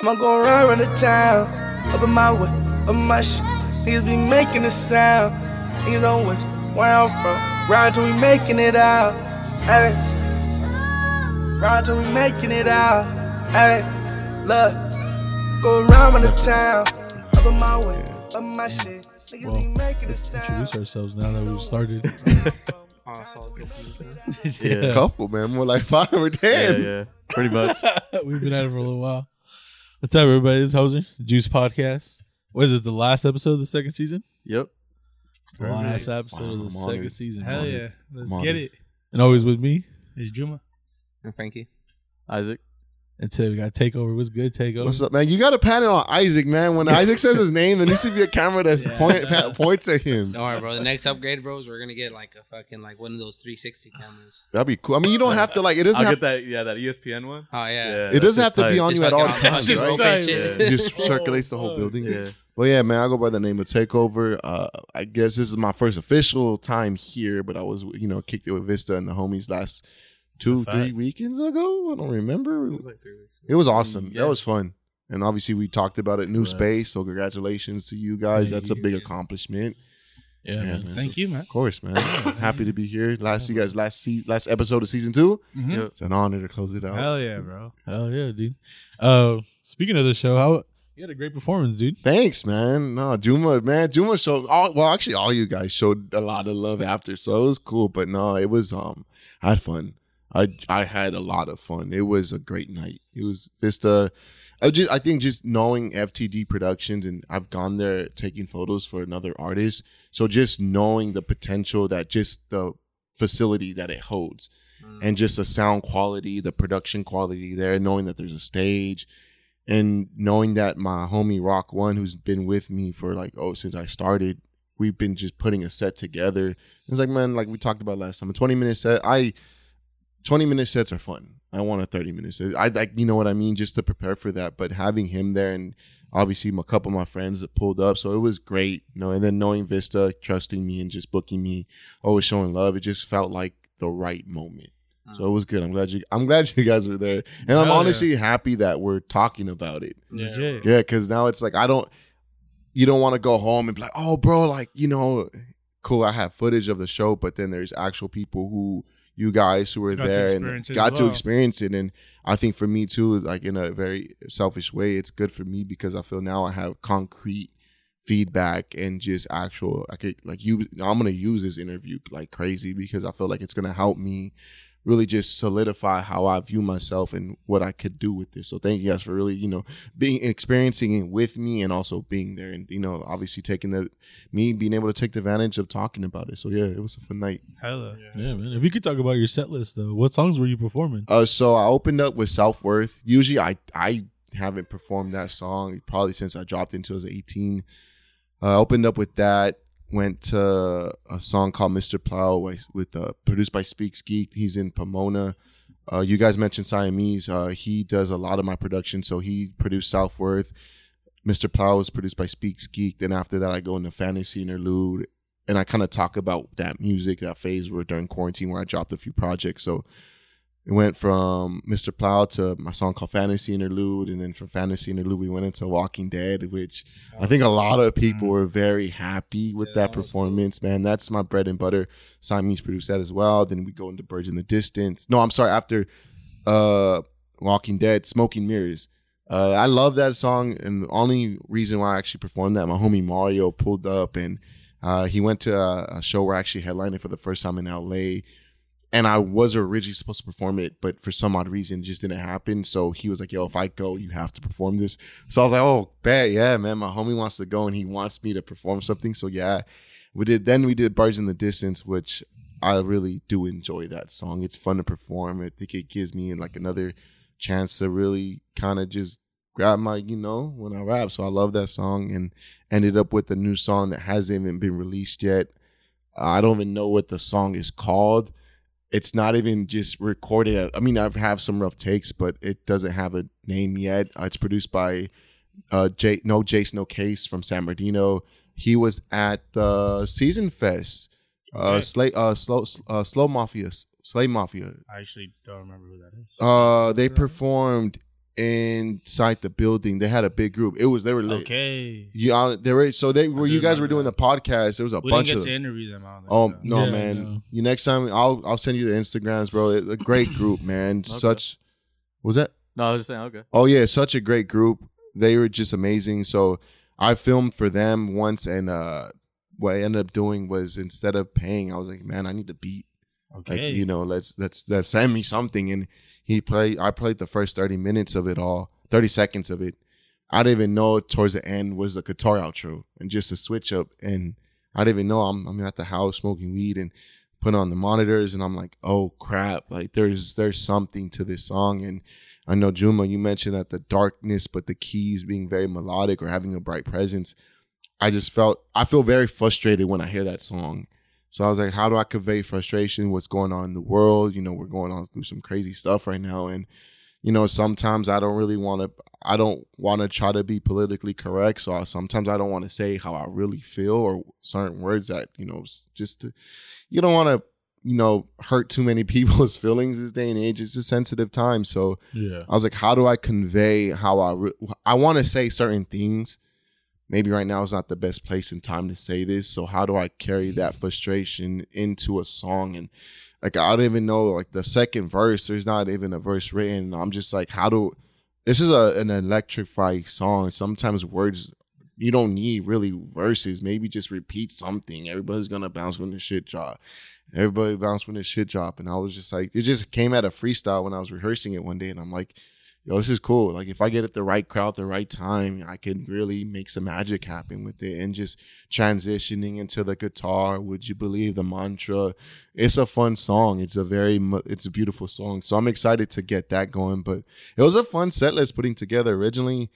I'ma go around, run the town. Up in my way, up my shit. Niggas be making a sound. Niggas don't wish where I'm from. Ride till we making it out. Hey. Ride till we making it out. Hey. Look. Go around, run the town. Up in my way, up my shit. Niggas Well, be making a Let's sound. introduce ourselves now that we've started. Oh, it's all good news, man. Yeah. couple, man. More like five or Yeah, ten. yeah, pretty much. We've been at it for a little while. What's up, everybody? This is Hoser, Juice Podcast. What is this, the last episode of the second season? Yep. The last episode Wow, of the I'm second honored. season. Hell yeah. Let's I'm get it. And always with me. It's Juma. And Frankie. Isaac. And today we got Takeover. What's good, Takeover? What's up, man? You got to pan it on Isaac, man. When Isaac says his name, there needs to be a camera that Yeah. point, pa- points at him. Don't bro. The next upgrade, bros, we're gonna get like a fucking like one of those 360 cameras. That'd be cool. I mean, you don't have to like. It doesn't I'll have. get that. Yeah, that ESPN one. Oh yeah. Yeah, it doesn't have just to be on Just you at all times, just right? rope Tight. that shit. Yeah. Just Oh, circulates the whole building. Yeah. Well, yeah, man. I go by the name of Takeover. Uh, I guess this is my first official time here, but I was, you know, kicked it with Vista and the homies last two, three fact. weekends ago. I don't remember. It was like three weeks. It was awesome. Yeah. That was fun. And obviously, we talked about it. New Right. space. So congratulations to you guys. Thank That's a you. big accomplishment. yeah, Yeah, man. man. Thank you, man. Of course, man. Happy to be here. Last you guys last se- last episode of season two. Mhm. Yep. It's an honor to close it out. Hell yeah, bro. Hell yeah, dude. Uh, speaking of the show, how you had a great performance, dude. Thanks, man. No, Juma, man, Juma showed all well, actually all you guys showed a lot of love after, so it was cool. But no, it was um I had fun. I I had a lot of fun. It was a great night. It was Vista. Uh, I just I think just knowing FTD Productions and I've gone there taking photos for another artist. So just knowing the potential that just the facility that it holds mm. and just the sound quality, the production quality there, knowing that there's a stage, and knowing that my homie Rock One, who's been with me for like oh since I started, we've been just putting a set together. It's like man, like we talked about last time, a 20 minute set. I 20 minute sets are fun. I want a 30 minute set. I like you know what I mean, just to prepare for that. But having him there and obviously a couple of my friends that pulled up, so it was great. You know, and then knowing Vista, trusting me and just booking me, always showing love, it just felt like the right moment. So it mm. was good. I'm glad you. I'm glad you guys were there, and I'm Hell yeah. honestly happy that we're talking about it. Legit. Yeah, because now it's like I don't. You don't want to go home and be like, oh, bro, like you know, cool. I have footage of the show, but then there's actual people who you guys who were Got there and experience it as got to experience it. And I think for me too, like in a very selfish way, it's good for me because I feel now I have concrete feedback and just actual. I could like you. I'm gonna use this interview like crazy because I feel like it's gonna help me really just solidify how I view myself and what I could do with this. So thank you guys for really, you know, being experiencing it with me and also being there and you know, obviously taking the me being able to take the advantage of talking about it. So yeah, it was a fun night. Hella. Yeah, man. If you could talk about your set list though, what songs were you performing? Uh so I opened up with Self Worth. Usually I I haven't performed that song probably since I dropped into as 18. Uh, I opened up with that. Went to a song called Mr. Plow with, uh, produced by Speaks Geek. He's in Pomona. Uh, you guys mentioned Siamese. Uh, he does a lot of my production, so he produced Self Worth. Mr. Plow was produced by Speaks Geek. Then after that, I go into Fantasy Interlude, and I kind of talk about that music, that phase where during quarantine where I dropped a few projects. So it went from Mr. Plow to my song called Fantasy Interlude, and then from Fantasy Interlude we went into Walking Dead, which I think a lot of people were very happy with Yeah, that performance. Man, that's my bread and butter. Siamese produced that as well. Then we go into Birds in the Distance. No, I'm sorry. After uh, Walking Dead, Smoking Mirrors. Uh, I love that song, and the only reason why I actually performed that, my homie Mario pulled up, and uh, he went to a, a show where I actually headlined it for the first time in LA and I was originally supposed to perform it, but for some odd reason, it just didn't happen. So he was like, "Yo, if I go, you have to perform this." So I was like, "Oh, bet, yeah, man. My homie wants to go, and he wants me to perform something." So yeah, we did. Then we did "Birds in the Distance," which I really do enjoy that song. It's fun to perform. I think it gives me like another chance to really kind of just grab my, you know, when I rap. So I love that song, and ended up with a new song that hasn't even been released yet. I don't even know what the song is called it's not even just recorded at, i mean i have some rough takes but it doesn't have a name yet uh, it's produced by uh J- no jace no case from san bernardino he was at the season fest uh Okay. slay uh slow uh slow mafia slay mafia I actually don't remember who that is. uh they performed inside the building. They had a big group. It was they were lit. Okay. Yeah, they were so they were. you guys were remember doing the podcast. There was a We bunch didn't of get to them. interview them. I Oh so. no, Yeah, man! no. You next time I'll I'll send you the Instagrams, bro. It, a great group, man. Such was that? No, I was just saying. Okay. Oh yeah, such a great group. They were just amazing. So I filmed for them once, and uh, what I ended up doing was instead of paying, I was like, man, I need to beat. Okay. Like you know, let's let's let's send me something. And he played. I played the first thirty minutes of it all, thirty seconds of it. I didn't even know towards the end was the guitar outro and just a switch up. And I didn't even know I'm I'm at the house smoking weed and putting on the monitors and I'm like, oh crap! Like there's there's something to this song. And I know Juma, you mentioned that the darkness, but the keys being very melodic or having a bright presence. I just felt I feel very frustrated when I hear that song. So I was like, how do I convey frustration? What's going on in the world? You know, we're going on through some crazy stuff right now. And, you know, sometimes I don't really want to, I don't want to try to be politically correct. So I, sometimes I don't want to say how I really feel or certain words that, you know, just to, you don't want to, you know, hurt too many people's feelings this day and age. It's a sensitive time. So Yeah. I was like, how do I convey how I, re- I want to say certain things. Maybe right now is not the best place and time to say this. So how do I carry that frustration into a song? And like, I don't even know, like the second verse, there's not even a verse written. I'm just like, how do, this is a, an electrifying song. Sometimes words, you don't need really verses. Maybe just repeat something. Everybody's to bounce when the shit drop. Everybody bounce when the shit drop. And I was just like, it just came out of freestyle when I was rehearsing it one day. And I'm like, yo, this is cool. Like if I get at the right crowd, the right time, I can really make some magic happen with it. And just transitioning into the guitar, would you believe the mantra? It's a fun song. It's a very, it's a beautiful song. So I'm excited to get that going. But it was a fun set list putting together. Originally,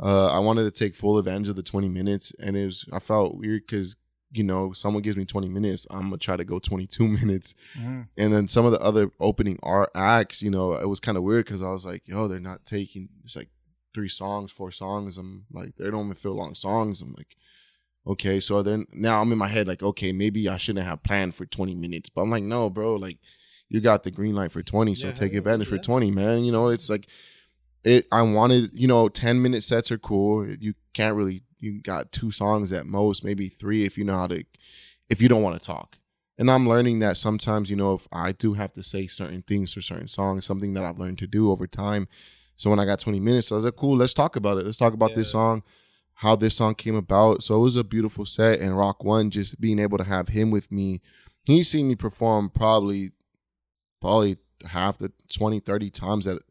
uh, I wanted to take full advantage of the 20 minutes, and it was I felt weird because you know someone gives me 20 minutes, I'm gonna try to go 22 minutes. Mhm. And then some of the other opening art acts, you know, it was kind of weird because I was like, yo, they're not taking it's like three songs, four songs. I'm like, they don't even feel long songs. I'm like, okay. So then now I'm in my head like, okay, maybe I shouldn't have planned for 20 minutes. But I'm like, no, bro, like you got the green light for 20, so Yeah, take yeah, advantage for 20, man. You know, it's like it I wanted, you know, 10 minute sets are cool. You can't really you got two songs at most, maybe three if you know how to if you don't want to talk. And I'm learning that sometimes, you know, if I do have to say certain things for certain songs, something that I've learned to do over time. So when I got 20 minutes, I was like, cool, let's talk about it. Let's talk about this song, how this song came about. So it was a beautiful set. And Rock One, just being able to have him with me, he's seen me perform probably, probably half the 20, 30 times that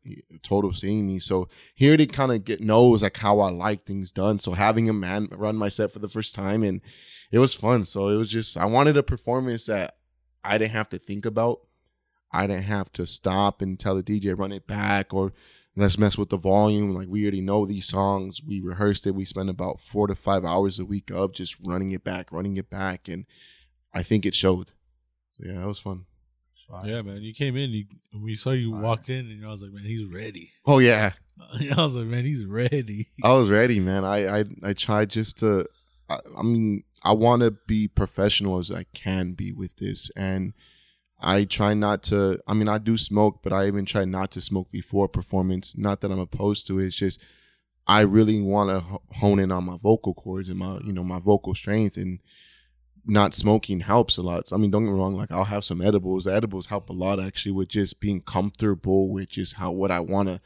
total seeing me. So he already kind of get knows like how I like things done. So having him man run my set for the first time and it was fun. So it was just I wanted a performance that I didn't have to think about. I didn't have to stop and tell the DJ run it back or let's mess with the volume. Like we already know these songs. We rehearsed it. We spent about four to five hours a week of just running it back, running it back, and I think it showed. So yeah, it was fun. It's fine. Yeah, man. You came in, you, we saw you fine. walked in, and I was like, man, he's ready. Oh yeah, I was like, man, he's ready. I was ready, man. I I I tried just to. I, I mean, I want to be professional as I can be with this, and I try not to. I mean, I do smoke, but I even try not to smoke before performance. Not that I'm opposed to it. It's just I really want to hone in on my vocal cords and my you know my vocal strength and. Not smoking helps a lot. I mean, don't get me wrong. Like I'll have some edibles. The edibles help a lot actually with just being comfortable with just how what I want to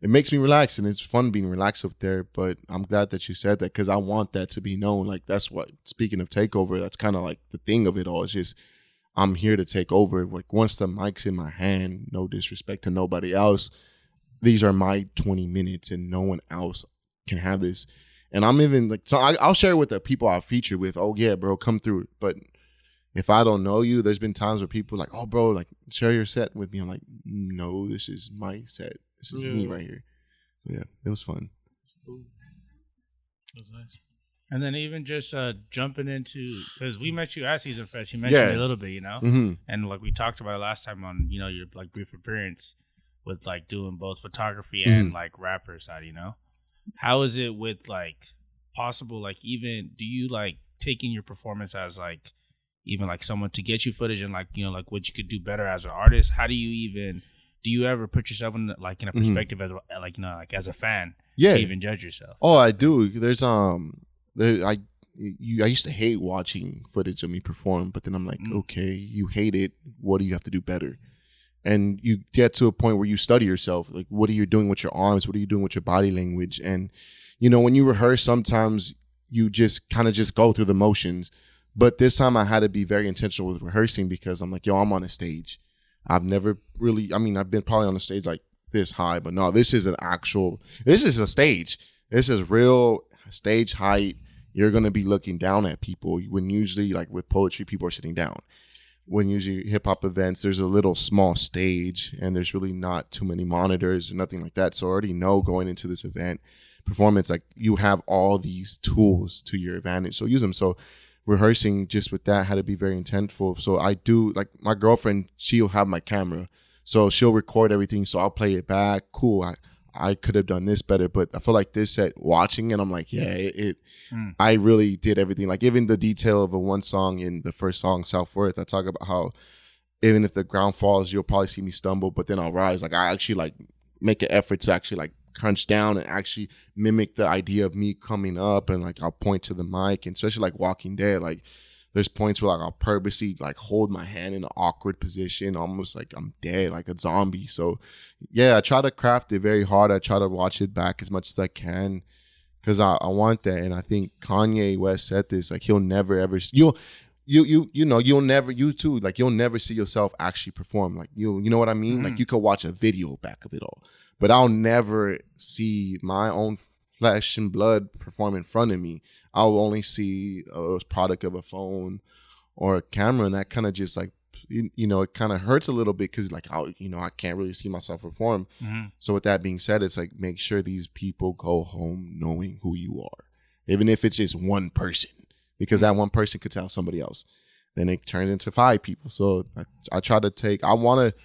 it makes me relax and it's fun being relaxed up there. But I'm glad that you said that because I want that to be known. Like that's what speaking of takeover, that's kind of like the thing of it all. It's just I'm here to take over. Like once the mic's in my hand, no disrespect to nobody else. These are my 20 minutes and no one else can have this. And I'm even like so I, I'll share with the people I feature with. Oh yeah, bro, come through. But if I don't know you, there's been times where people are like, oh bro, like share your set with me. I'm like, no, this is my set. This is me right here. So yeah, it was fun. That's nice. And then even just uh, jumping into because we met you at Season Fest, you mentioned Yeah. it a little bit, you know, hmm and like we talked about it last time on you know your like brief appearance with like doing both photography Mm-hmm. and like rapper side, you know. How is it with like possible like even do you like taking your performance as like even like someone to get you footage and like you know like what you could do better as an artist? How do you even do you ever put yourself in like in a Mhm. perspective as like you know like as a fan Yeah. to even judge yourself? Oh, I do. There's um, there I you I used to hate watching footage of me perform, but then I'm like, Mm. okay, you hate it. What do you have to do better? And you get to a point where you study yourself. Like, what are you doing with your arms? What are you doing with your body language? And you know, when you rehearse, sometimes you just kind of just go through the motions. But this time, I had to be very intentional with rehearsing because I'm like, yo, I'm on a stage. I've never really. I mean, I've been probably on a stage like this high, but no, this is an actual. This is a stage. This is real stage height. You're gonna be looking down at people when usually, like with poetry, people are sitting down. When usually hip hop events, there's a little small stage, and there's really not too many monitors or nothing like that. So I already know going into this event performance, like you have all these tools to your advantage, so use them. So rehearsing just with that had to be very intentful. So I do like my girlfriend, she'll have my camera. So she'll record everything. So I'll play it back. Cool. I, I could have done this better, but I feel like this set watching it, I'm like, yeah, it, it Mm. I really did everything. Like even the detail of a one song in the first song, Self Worth, I talk about how even if the ground falls, you'll probably see me stumble, but then I'll rise. Like I actually like make an effort to actually like crunch down and actually mimic the idea of me coming up and like I'll point to the mic and especially like Walking Dead, like there's points where like I'll purposely like hold my hand in an awkward position, almost like I'm dead, like a zombie. So yeah, I try to craft it very hard. I try to watch it back as much as I can because I, I want that. And I think Kanye West said this, like he'll never ever you'll you you you know you'll never you too like you'll never see yourself actually perform like you you know what I mean like Mhm. you could watch a video back of it all but I'll never see my own flesh and blood perform in front of me I'll only see a product of a phone or a camera and that kind of just like you, you know it kind of hurts a little bit because like I you know I can't really see myself perform Mhm. so with that being said, it's like make sure these people go home knowing who you are, even if it's just one person, because that one person could tell somebody else. Then it turns into five people. So I, I try to take. I want to.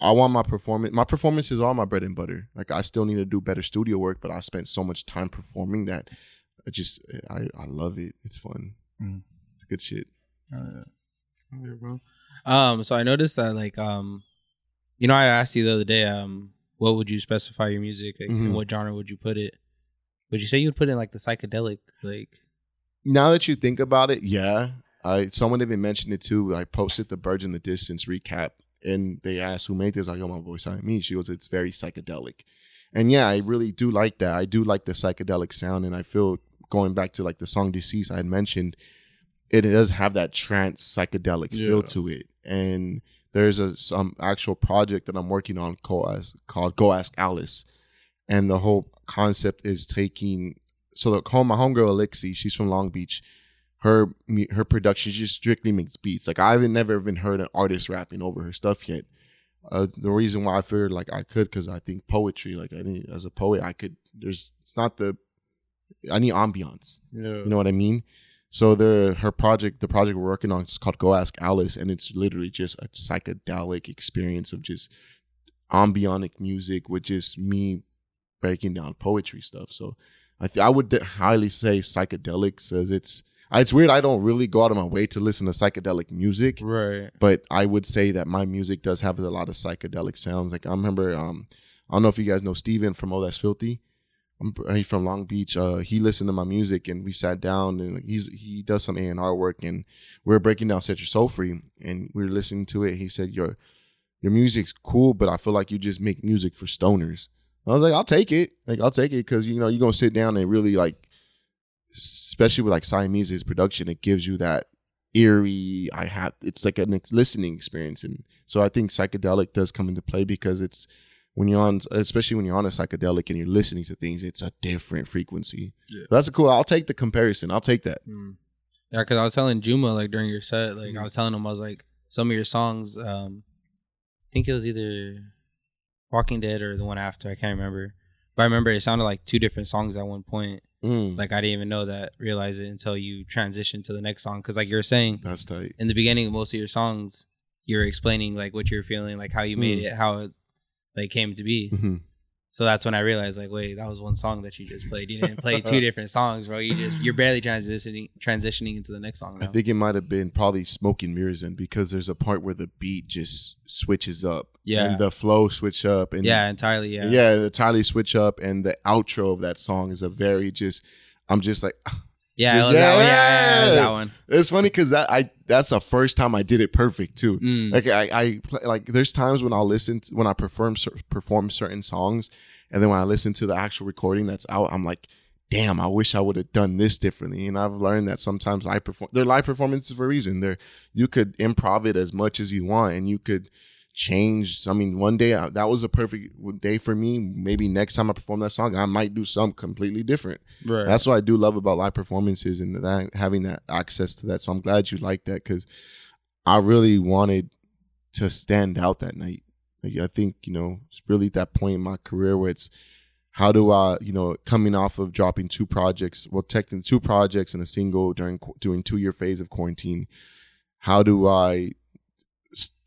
I want my performance. My performances are my bread and butter. Like I still need to do better studio work, but I spent so much time performing that I just I I love it. It's fun. Mm. It's good shit. Uh, Okay, bro. Um, so I noticed that like um, you know, I asked you the other day, um, what would you specify your music? Like, in Mhm. what genre would you put it? Would you say you would put it in like the psychedelic, like? now that you think about it, yeah. I someone even mentioned it too. I posted the Birds in the Distance recap, and they asked who made this. I go, my voice on me. She goes, it's very psychedelic, and yeah, I really do like that. I do like the psychedelic sound, and I feel going back to like the song "Deceased" I had mentioned, it does have that trance psychedelic feel to it, and there's a some actual project that I'm working on called called Go Ask Alice, and the whole concept is taking so the home my homegirl Alexi, she's from Long Beach. Her her production she just strictly makes beats. Like I haven't never even heard an artist rapping over her stuff yet. Uh, the reason why I figured like I could because I think poetry, like I need as a poet, I could. There's it's not the I need ambiance. Yeah. You know what I mean? So the her project, the project we're working on is called Go Ask Alice, and it's literally just a psychedelic experience of just ambionic music with just me breaking down poetry stuff. So I th- I would highly say psychedelics as it's it's weird. I don't really go out of my way to listen to psychedelic music, Right. but I would say that my music does have a lot of psychedelic sounds. Like I remember, um, I don't know if you guys know Steven from Oh That's Filthy. I'm, he's from Long Beach. Uh, he listened to my music and we sat down and he's he does some A and R work and we were breaking down Set Your Soul Free and we were listening to it. He said your your music's cool, but I feel like you just make music for stoners. I was like, I'll take it. Like I'll take it because you know you're gonna sit down and really like, especially with like Siamese's production, it gives you that eerie. I have it's like a listening experience, and so I think psychedelic does come into play because it's when you're on, especially when you're on a psychedelic and you're listening to things, it's a different frequency. Yeah. That's a cool. I'll take the comparison. I'll take that. Mm. Yeah, because I was telling Juma like during your set, like Mm. I was telling him I was like some of your songs. um I think it was either Walking Dead or the one after. I can't remember, but I remember it sounded like two different songs at one point. Mm, Like I didn't even know that, realize it until you transition to the next song. Because like you were saying that's tight. in the beginning of most of your songs, you were explaining like what you're feeling, like how you made Mm. it, how it like came to be. hmm So that's when I realized, like, wait, that was one song that you just played. You didn't play two different songs, bro. You just you're barely transitioning transitioning into the next song. I think it might have been probably Smoking Mirrors in because there's a part where the beat just switches up. Yeah. And the flow switch up and yeah, entirely. Yeah. yeah, entirely switch up and the outro of that song is a very just I'm just like Yeah, Just- it was that one. Yeah, yeah, yeah. that one. it's funny because that I that's the first time I did it perfect too. Mm. Like I, I play, like there's times when I'll listen to, when I perform perform certain songs, and then when I listen to the actual recording that's out, I'm like, damn, I wish I would have done this differently. And I've learned that sometimes I perform they're live performances for a reason. They're you could improv it as much as you want, and you could change. I mean, one day uh, that was a perfect day for me. Maybe next time I perform that song, I might do something completely different. Right. That's what I do love about live performances and that having that access to that. So I'm glad you like that because I really wanted to stand out that night. Like, I think you know it's really that point in my career where it's how do I you know coming off of dropping two projects, well, technically two projects and a single during during two year phase of quarantine. How do I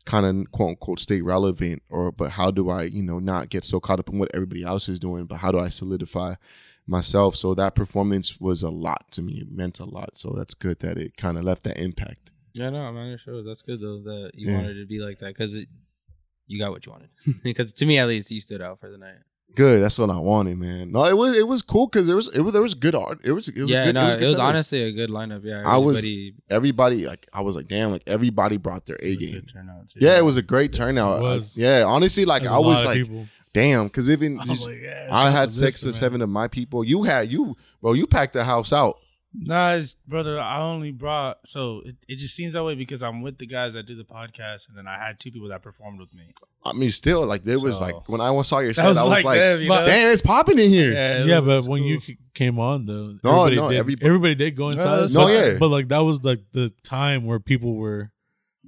kind of quote unquote stay relevant or but how do I you know not get so caught up in what everybody else is doing but how do I solidify myself so that performance was a lot to me it meant a lot so that's good that it kind of left that impact Yeah, no, i'm not sure. That's good though that you Yeah. wanted to be like that because you got what you wanted. Because to me, at least, you stood out for the night. Good that's what I wanted man no it was it was cool because there was it was there was good art it was it was yeah, good, no, it was, it was, honestly a good lineup. Yeah, I was- everybody- everybody like I was like damn like everybody brought their A It was a game good turnout, too. yeah it was a great turnout It was. yeah honestly like There's I a was like people. damn because even I like, yeah, I had six Vista, or man. seven of my people you had you bro you packed the house out Nah, it's, brother, I only brought so it, it just seems that way because I'm with the guys that do the podcast, and then I had two people that performed with me. I mean still like there was So- like when I once saw your That set was I was like, like them, you know? damn it's popping in here Yeah, it Yeah, was- but it's when cool. you c- came on though, No, everybody no, did, everybody- everybody did go inside. that's No, but, yeah. but like that was like the time where people were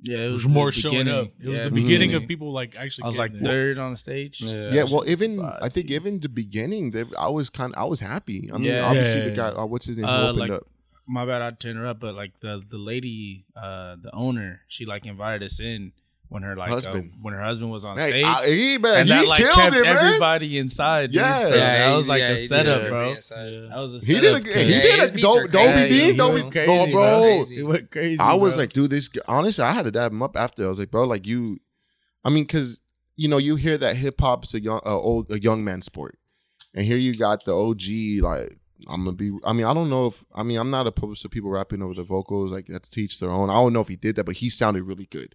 yeah, it was more the showing up. It was Yeah, the Mhm. beginning of people like actually. I was like getting there. third on the stage. Yeah. Yeah, well, even vibe. I think even the beginning, I was kind, I was happy. I mean, Yeah. obviously Yeah, the guy, uh, what's his name, Uh, opened like- up. my bad I to interrupt, but like the the lady, uh, the owner, she like invited us in when her like uh, Husband. when her husband was on Hey, stage. I- he man, and he that like killed kept it, man. everybody inside. dude. Yeah. So Yeah, that was like yeah, a he did setup, bro. Yeah. That was a He did a, to- he Yeah, did a, beats don't, are be crazy, Dean, don't bro. be, Crazy, bro, bro. Crazy. It went crazy. I was bro. like, dude, this, honestly, I had to dab him up after. I was like, bro, like you, I mean, cause you know, you hear that hip hop's a young, uh, old, a young man sport. And here you got the OG, like, I'm gonna be. I mean, I don't know if. I mean, I'm not opposed to people rapping over the vocals. Like that's teach their own. I don't know if he did that, but he sounded really good.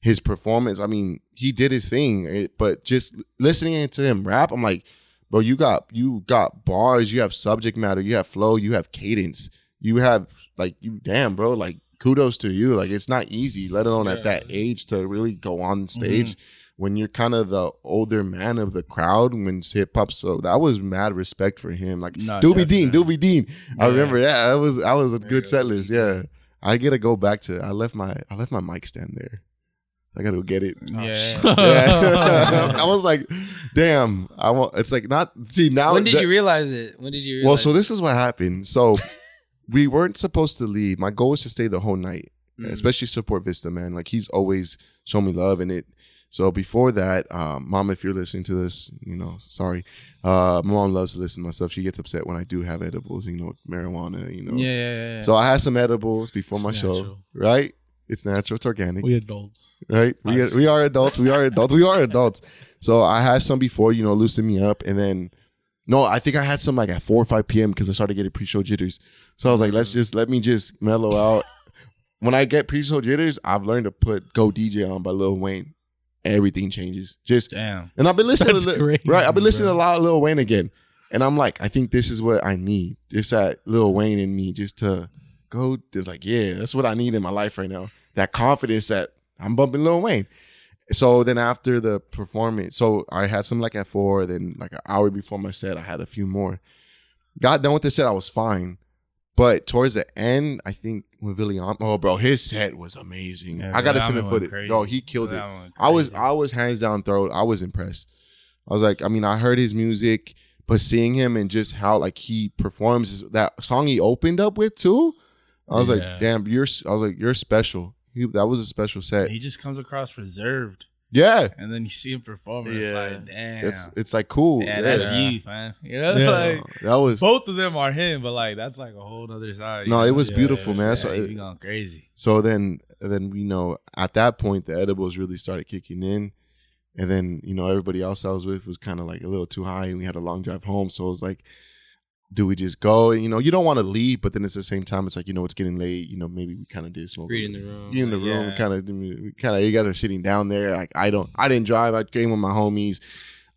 His performance. I mean, he did his thing. Eh, but just listening to him rap, I'm like, bro, you got you got bars. You have subject matter. You have flow. You have cadence. You have like you. Damn, bro. Like kudos to you. Like it's not easy, let alone at that age, to really go on stage when you're kind of the older man of the crowd when it's hip hop. So that was mad respect for him. Like No, Doobie Dean. Doobie Dean. I remember, yeah, that was I was a There good set list. Yeah, I gotta go back to. I left my I left my mic stand there. I gotta go get it. Yeah. Yeah. I was like, damn. I want. It's like not. See now. when did that- you realize it? When did you realize well, so this is what happened. So we weren't supposed to leave. My goal was to stay the whole night, Mm. especially support Vista, man. Like he's always shown me love and it. So before that, um, mom, if you're listening to this, you know, sorry. Uh, my mom loves to listen to myself. She gets upset when I do have edibles, you know, marijuana, you know. Yeah, yeah, yeah. So I had some edibles before It's my show, right? It's natural. It's organic We adults. right? We, we are adults. We are adults. We are adults. So I had some before, you know, loosen me up, and then no, I think I had some like at four or five p.m. because I started getting pre-show jitters. So I was like, let's just let me just mellow out. When I get pre-show jitters, I've learned to put "Go DJ" on by Lil Wayne. Everything changes. Just Damn. and I've been listening That's to crazy, right. I've been listening bro. to a lot of Lil Wayne again, and I'm like, I think this is what I need. Just that Lil Wayne in me, just to go. Just like, yeah, that's what I need in my life right now. That confidence that I'm bumping Lil Wayne. So then after the performance, so I had some like at four. Then like an hour before my set, I had a few more. Got done with the set, I was fine. But towards the end, I think when Villiam, oh bro, his set was amazing. Yeah, I gotta send went footage. crazy. Bro, he killed it. I was. I was hands down throat. I was impressed. I was like, I mean, I heard his music, but seeing him and just how like he performs that song he opened up with too. I was Yeah. like, damn, you're. I was like, you're special. He, that was a special set. He just comes across reserved. Yeah, and then you see him perform, and it's like, damn, it's it's like cool. yeah, Yeah, that's you, man. You know, Yeah. like that was both of them are him, but like that's like a whole other side. no, know? it was Yeah, beautiful, yeah, man. Yeah, So you it- going crazy. so then then you know at that point the edibles really started kicking in and then you know everybody else i was with was kind of like a little too high and we had a long drive home so it was like do we just go? You know you don't want to leave but then at the same time it's like you know it's getting late you know maybe we kind of did smoke Read in the room. you in the room kind of kind of you guys are sitting down there like i don't i didn't drive i came with my homies.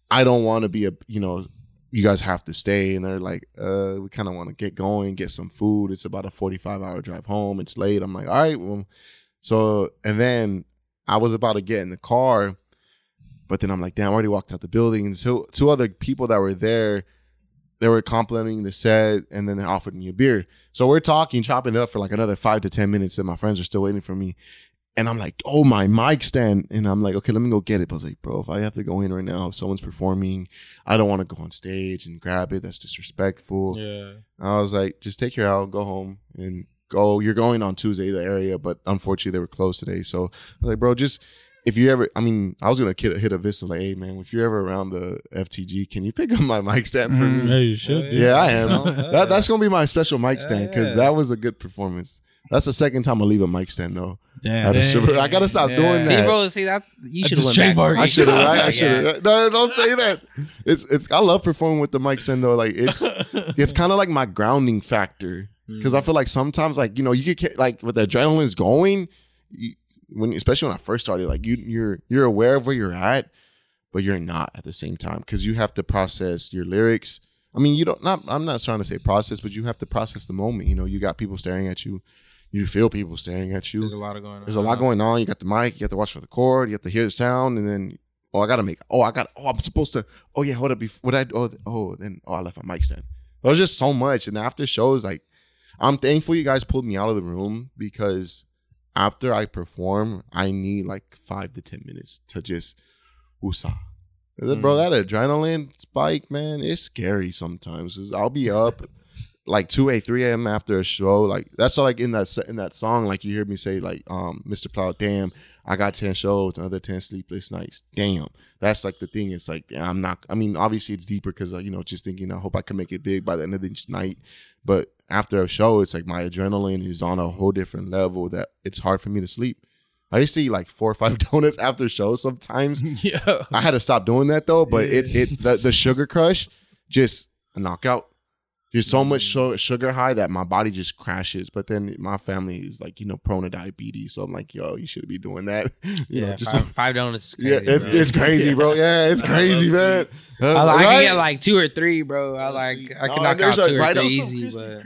I don't want to be a you know you guys have to stay and they're like uh we kind of want to get going get some food it's about a 45 hour drive home it's late. I'm like all right well so and then i was about to get in the car but then i'm like damn i already walked out the building and so two other people that were there they were complimenting the set and then they offered me a beer so we're talking chopping it up for like another five to ten minutes and my friends are still waiting for me and I'm like, oh, my mic stand. And I'm like, okay, let me go get it. But I was like, bro, if I have to go in right now, if someone's performing, I don't want to go on stage and grab it. That's disrespectful. Yeah. I was like, just take your out, go home and go. You're going on Tuesday, the area, but unfortunately they were closed today. So I was like, bro, just if you ever, I mean, I was gonna hit, hit a Vista like, hey man, if you're ever around the FTG, can you pick up my mic stand for Mm, me? yeah, you should. dude. Yeah, I am. That, that's gonna be my special mic stand because yeah. that was a good performance. That's the second time I leave a mic stand though. Damn, At a I gotta stop doing See, that. bro, see that you should have went back. trademark. I should have. Right? I should have. No, don't say that. It's it's. I love performing with the mic stand though. Like it's it's kind of like my grounding factor because I feel like sometimes like you know you get like with the adrenaline's going, you, when especially when I first started, like you you're you're aware of where you're at, but you're not at the same time because you have to process your lyrics. I mean, you don't not. I'm not trying to say process, but you have to process the moment. You know, you got people staring at you. You feel people staring at you. There's a lot of going on. There's a lot going on. You got the mic. You have to watch for the chord. You have to hear the sound, and then oh, I gotta make. Oh, I got. Oh, I'm supposed to. Oh yeah, hold up. Before, what I oh oh then oh I left my mic stand. It was just so much, and after shows, like I'm thankful you guys pulled me out of the room because after I perform, I need like five to ten minutes to just woosah. Bro, that adrenaline spike, man, it's scary sometimes. I'll be up like 2 a 3 a.m after a show like that's all like in that in that song like you hear me say like um mr plow damn i got 10 shows another 10 sleepless nights damn that's like the thing it's like i'm not i mean obviously it's deeper because you know just thinking i hope i can make it big by the end of the night but after a show it's like my adrenaline is on a whole different level that it's hard for me to sleep i used to eat like four or five donuts after shows sometimes yeah. I had to stop doing that though, but it it the, the sugar crush just a knockout. There's so much mm. su- sugar high that my body just crashes. But then my family is like you know prone to diabetes, so I'm like, yo, you shouldn't be doing that. you Yeah, know, just five, five donuts. Is yeah, it's bro. it's crazy, bro. Yeah, it's crazy, man. Uh, I, was like, I can get like two or three, bro. I like I No, can knock out a- two or right three also easy, but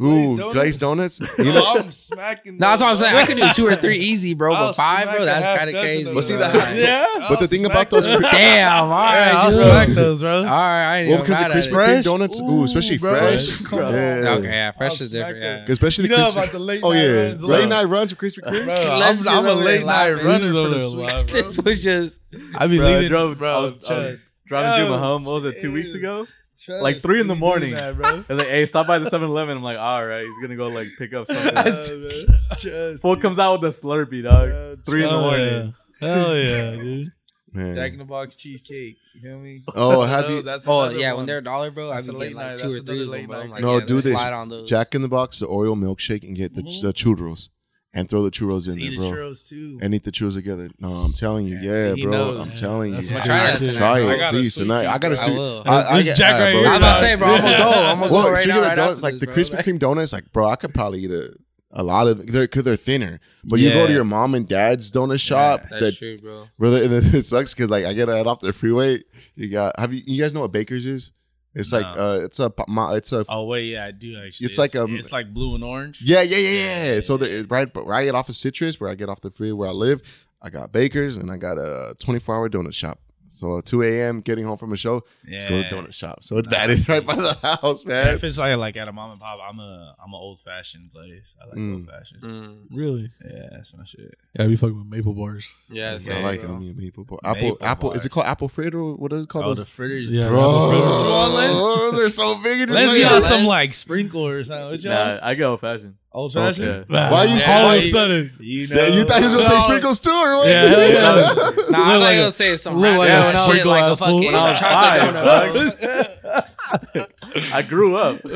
Ooh, glazed donuts. You You know, know, I'm smacking. no, that's what I'm saying. I could do two or three easy, bro. I'll But five, bro, that's kind of crazy. of Well, see, bro. the Yeah, But the thing about those those- Damn, all right, I'll dude. smack those, bro. All right, I ain't well, even because the mad at Krispy. Kreme donuts, ooh, especially Ooh, bro. Fresh. Come on. Yeah. Okay, yeah, fresh I'll is smack different. that. Yeah. Especially You the know Krispy- about the late Oh night yeah, runs, late bro. night runs with Krispy Kreme. Bro, Let's I'm, I'm just a late there night laughing. runner for the sweet, laughing. bro. This was just I be Bro, I leaving, drove, bro. I was, I was trust. driving Juma my home. What was it? Two weeks ago. Trust. Like three in the morning. doing that, bro. I was like, "Hey, stop by the 7-Eleven. I'm like, "All right, he's gonna go like pick up something." Trust. Fool comes out with a Slurpee, dog. Bro, Three in the Hell morning. Yeah. Hell yeah, dude. Man. Jack in the Box cheesecake. You feel me? Oh, have No, you? that's Oh yeah, one. when they're a dollar, bro, I'd That's be a late getting like night. two or three another them, late night. Like, No, yeah, do let's this. slide on those. Jack in the Box, the Oreo milkshake, and get the Mhm. the churros, and throw the churros in eat there, the bro. churros too. And eat the churros together. No, I'm telling you, Yeah, yeah, bro. knows. I'm telling That's you, my Dude, try that try it, I got a please tonight. I gotta see. I will. I, There's Jack yeah, right bro, here. I was it's about to not- say, bro, I'm gonna go. I'm gonna Well, go right now. Right donuts, after like this, the bro. Krispy Kreme donuts, like bro, I could probably eat a, a lot of they're because they're thinner. But you go to your mom and dad's donut shop, That's that true, bro. brother, and it sucks because like I get it off the freeway. You got have you you guys know what Baker's is? It's like uh, it's a it's a Oh wait, yeah, I do actually. It's like, um, it's like blue and orange. Yeah, yeah, yeah, yeah. Yeah, so yeah, the, right, but where I get off of Citrus, where I get off the freeway where I live, I got Baker's and I got a 24 hour donut shop. So at 2 a.m. getting home from a show, Yeah. let's go to the donut shop. So Nah, that is right by the house, Yeah, man. if it's like like at a mom and pop, I'm a I'm an old fashioned place. I like Mm. old fashioned. Mm. Really? Yeah, that's my shit. Yeah, I be fucking with maple bars. Yeah, I it's Okay, like it. I mean, maple bar. Apple, Maple apple. Is it called apple fritter? or What is it called? Oh, Those- the fritters. Yeah, bro. apple fritters yeah those are so big. and Let's just be like- on some like sprinkle or something. Nah, I go old fashioned. Old Okay. fashioned. Why you- all why of a sudden? You know, Yeah, you thought he was gonna say sprinkles too, or what? Yeah, hell yeah. Nah, I Look thought like you a- was saying some look random like a shit, sprinkle like a ass fucking When I was chocolate donut. I grew up.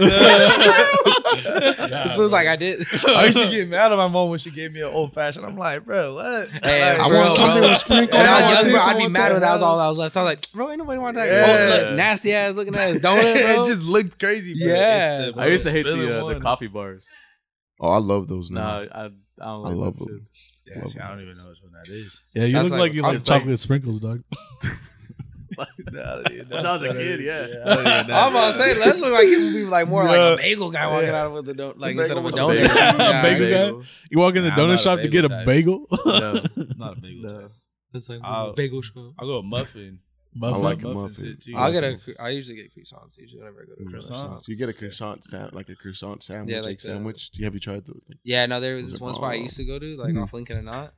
It was like I did. I used to get mad at my mom when she gave me an old fashioned. I'm like, bro, what? Hey, Like, I bro, want something bro. with sprinkles. When I I was want young, bro, I I'd be mad that. when that was all that was left. I was like, bro, ain't nobody want that. Yeah. Oh, look, nasty ass looking at donut, bro. it just looked crazy. Bro. Yeah. It's the I used to hate the uh, the coffee bars. Oh, I love those now. No, I, I don't I like love them them. shits. Yeah, see, I don't even know which one that is. Yeah, you That's look like- like you like it's like- chocolate sprinkles, dog. When I was a kid, yeah. I'm about to say, let's look like it would be like more like a bagel guy walking Yeah. out with the donut, like instead of a bagel donut. some Yeah, bagel guy? You walk in the Nah, donut shop to get a bagel No, Not a bagel. no. type. It's like I'll- bagel shop. I'll go a muffin. Muffin. like a Muffins muffin. too. I'll get a. I usually get croissants usually whenever I go to. Croissant? So you get a croissant, sa- like a croissant sandwich, Yeah, like like the- sandwich. Do you have you tried the? Yeah, no, there was Those this one spot I used to go to, like Mhm. off Lincoln and not,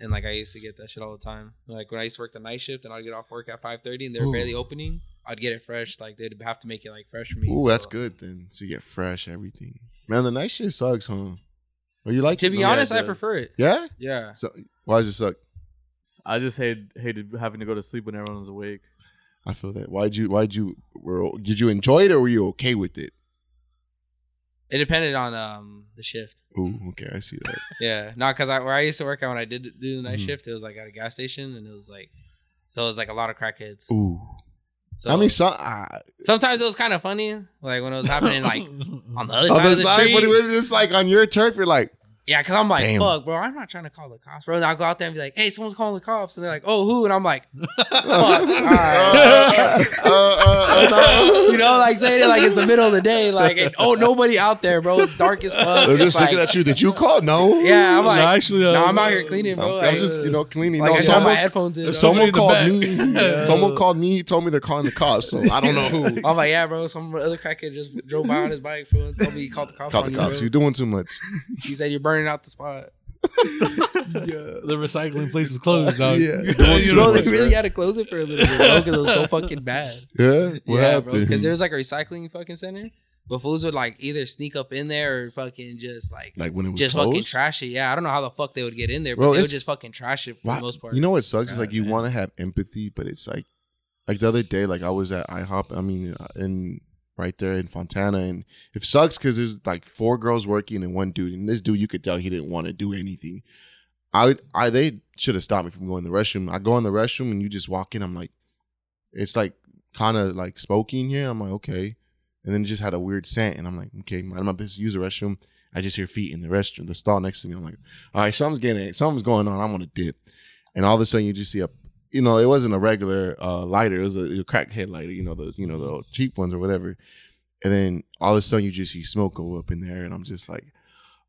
and like I used to get that shit all the time. Like when I used to work the night shift and I'd get off work at five thirty and they were Ooh. barely opening, I'd get it fresh. Like they'd have to make it like fresh for me. Ooh, so- that's good then. So you get fresh everything. Man, the night shift sucks, huh? Or you like To it, be though? honest, it I prefer it. Yeah. Yeah, So why does it suck? I just hate hated having to go to sleep when everyone was awake. I feel that. Why'd you? Why'd you? Were did you enjoy it or were you okay with it? it depended on um the shift. Ooh, okay, I see that. Yeah, not because I where I used to work at when I did do the night Mhm. shift, it was like at a gas station and it was like, so it was like a lot of crackheads. Ooh, So I mean, some uh, sometimes it was kind of funny, like when it was happening like on the other on side the of the side, street. but when it's like on your turf, you're like, Yeah, because I'm like, Damn. fuck, bro, I'm not trying to call the cops, bro. And I'll go out there and be like, hey, someone's calling the cops. And they're like, oh, who? And I'm like, fuck, all right. uh, uh, uh, uh, you know, like saying it like it's the middle of the day. Like, and, oh, nobody out there, bro. It's dark as fuck. They're It's just looking like- at you. Did you call? No. Yeah, I'm like, no, actually, uh, no, I'm out here cleaning, bro. I'm, Like, I'm just you know cleaning. like no, I got my someone, headphones in. if someone Somebody in the called me. Yeah. Someone called me. He told me they're calling the cops. So I don't know who. I'm like, yeah, bro. Some other crackhead just drove by on his bike, bro, and told me he called the cops Call on the you, cops. You're doing too much. He said you're burning out the spot. Yeah. The recycling place is closed, dog. Yeah. You Bro, know, they really had to close it for a little bit, because it was so fucking bad. Yeah. What yeah, bro. happened? Because there's like a recycling fucking center, but fools would like either sneak up in there or fucking just like like when it was just closed? fucking trash it. Yeah, I don't know how the fuck they would get in there, but Bro, they would it's- just fucking trash it for Wow. the most part. You know what sucks is like you want to have empathy, but it's like, like the other day, like I was at IHOP. I mean, uh, in right there in Fontana, and it sucks because there's like four girls working and one dude, and this dude you could tell he didn't want to do anything. I, I, they should have stopped me from going to the restroom. I go in the restroom and you just walk in. I'm like, it's like kind of like smoking here. I'm like, okay, and then just had a weird scent, and I'm like, okay, mind my business. Use the restroom. I just hear feet in the restroom, the stall next to me. I'm like, all right, something's getting, something's going on. I'm gonna dip, and all of a sudden you just see a, you know, it wasn't a regular uh, lighter. It was a, a crackhead lighter. You know, the you know the cheap ones or whatever. And then all of a sudden you just see smoke go up in there, and I'm just like,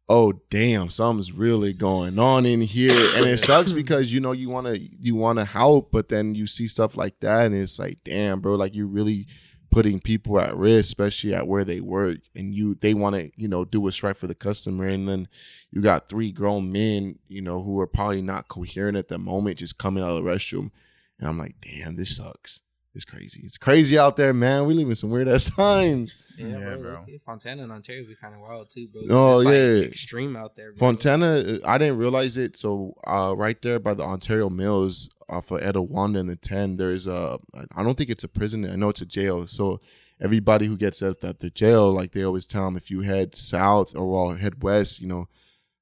oh damn, something's really going on in here. And it sucks because you know you wanna you wanna help, but then you see stuff like that, and it's like, damn, bro, like you're really putting people at risk, especially at where they work, and you they want to you know do what's right for the customer, and then you got three grown men, you know, who are probably not coherent at the moment, just coming out of the restroom, and I'm like, damn, this sucks. It's crazy. It's crazy out there, man. We live in some weird ass times. yeah, Yeah, bro. bro. Fontana and Ontario be kind of wild too, bro. Oh, It's, like, yeah. extreme out there. Bro. Fontana, uh, I didn't realize it. So uh, right there by the Ontario Mills, off of Etiwanda and the Ten, there's a. I don't think it's a prison. I know it's a jail. So everybody who gets at, at the jail, like they always tell them, if you head south or well, head west, you know,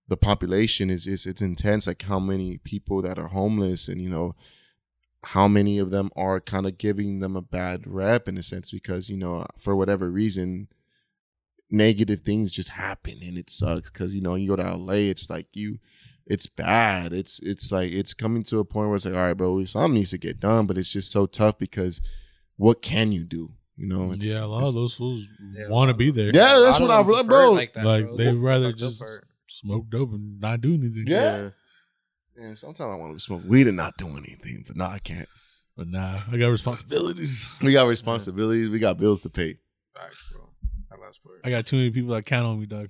the population is is it's intense. Like how many people that are homeless, and you know, how many of them are kind of giving them a bad rep in a sense because you know for whatever reason negative things just happen and it sucks because you know you go to LA it's like you it's bad it's it's like it's coming to a point where it's like all right bro something needs to get done but it's just so tough because what can you do you know it's, yeah, a lot of those fools Yeah, want to be there. Yeah, that's what I them bro. Like, that, Like, bro. they'd rather just- Smoke dope and not do anything. Yeah. Yeah sometimes i want to smoke weed and not do anything but no i can't But nah, I got responsibilities. we got responsibilities we got bills to pay Facts, bro. Part. I got too many people that count on me, dog.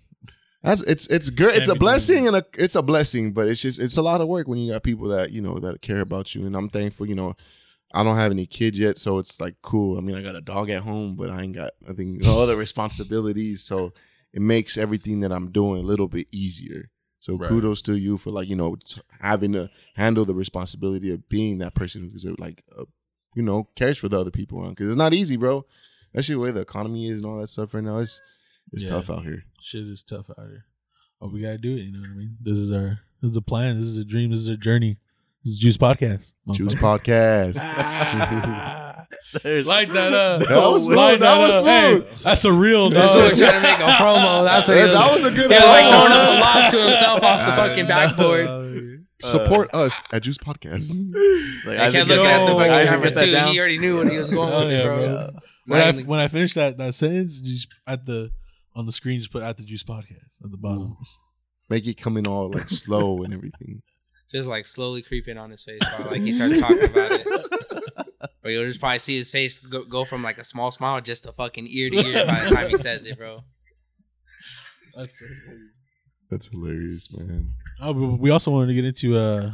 That's it's it's good. It's a blessing and a it's a blessing, but it's just it's a lot of work when you got people that you know that care about you. And I'm thankful, you know, I don't have any kids yet, so it's like cool. I mean, I got a dog at home, but I ain't got I think no other responsibilities. So it makes everything that I'm doing a little bit easier. So Right. kudos to you for like you know having to handle the responsibility of being that person who's like uh, you know cares for the other people around because it's not easy, bro. That's the way the economy is and all that stuff right now. It's it's Yeah. tough out here. Shit is tough out here. Oh, we gotta do it. You know what I mean? This is our this is a plan. This is a dream. This is a journey. This is Juice Podcast. Juice podcast. There's Light that up. That was smooth. Light That was up. Hey, that's a real That's what we're trying to make a promo. That's what Yeah, he was, that was a good He was like throwing up a lob to himself off the fucking backboard. Uh, Support us at Juice Podcast. Like, I kept looking at the oh, that- fucking camera too. down. He already knew what he was going Hell with yeah, it, bro. bro. When I Finally. when I finished that that sentence, just at the on the screen just put at the Juice Podcast at the bottom. Make it come in all like slow and everything. Just like slowly creeping on his face, bro. Like he started talking about it. But you'll just probably see his face go, go from like a small smile just to fucking ear to ear by the time he says it, bro. That's so funny. That's hilarious, man. Oh, but we also wanted to get into uh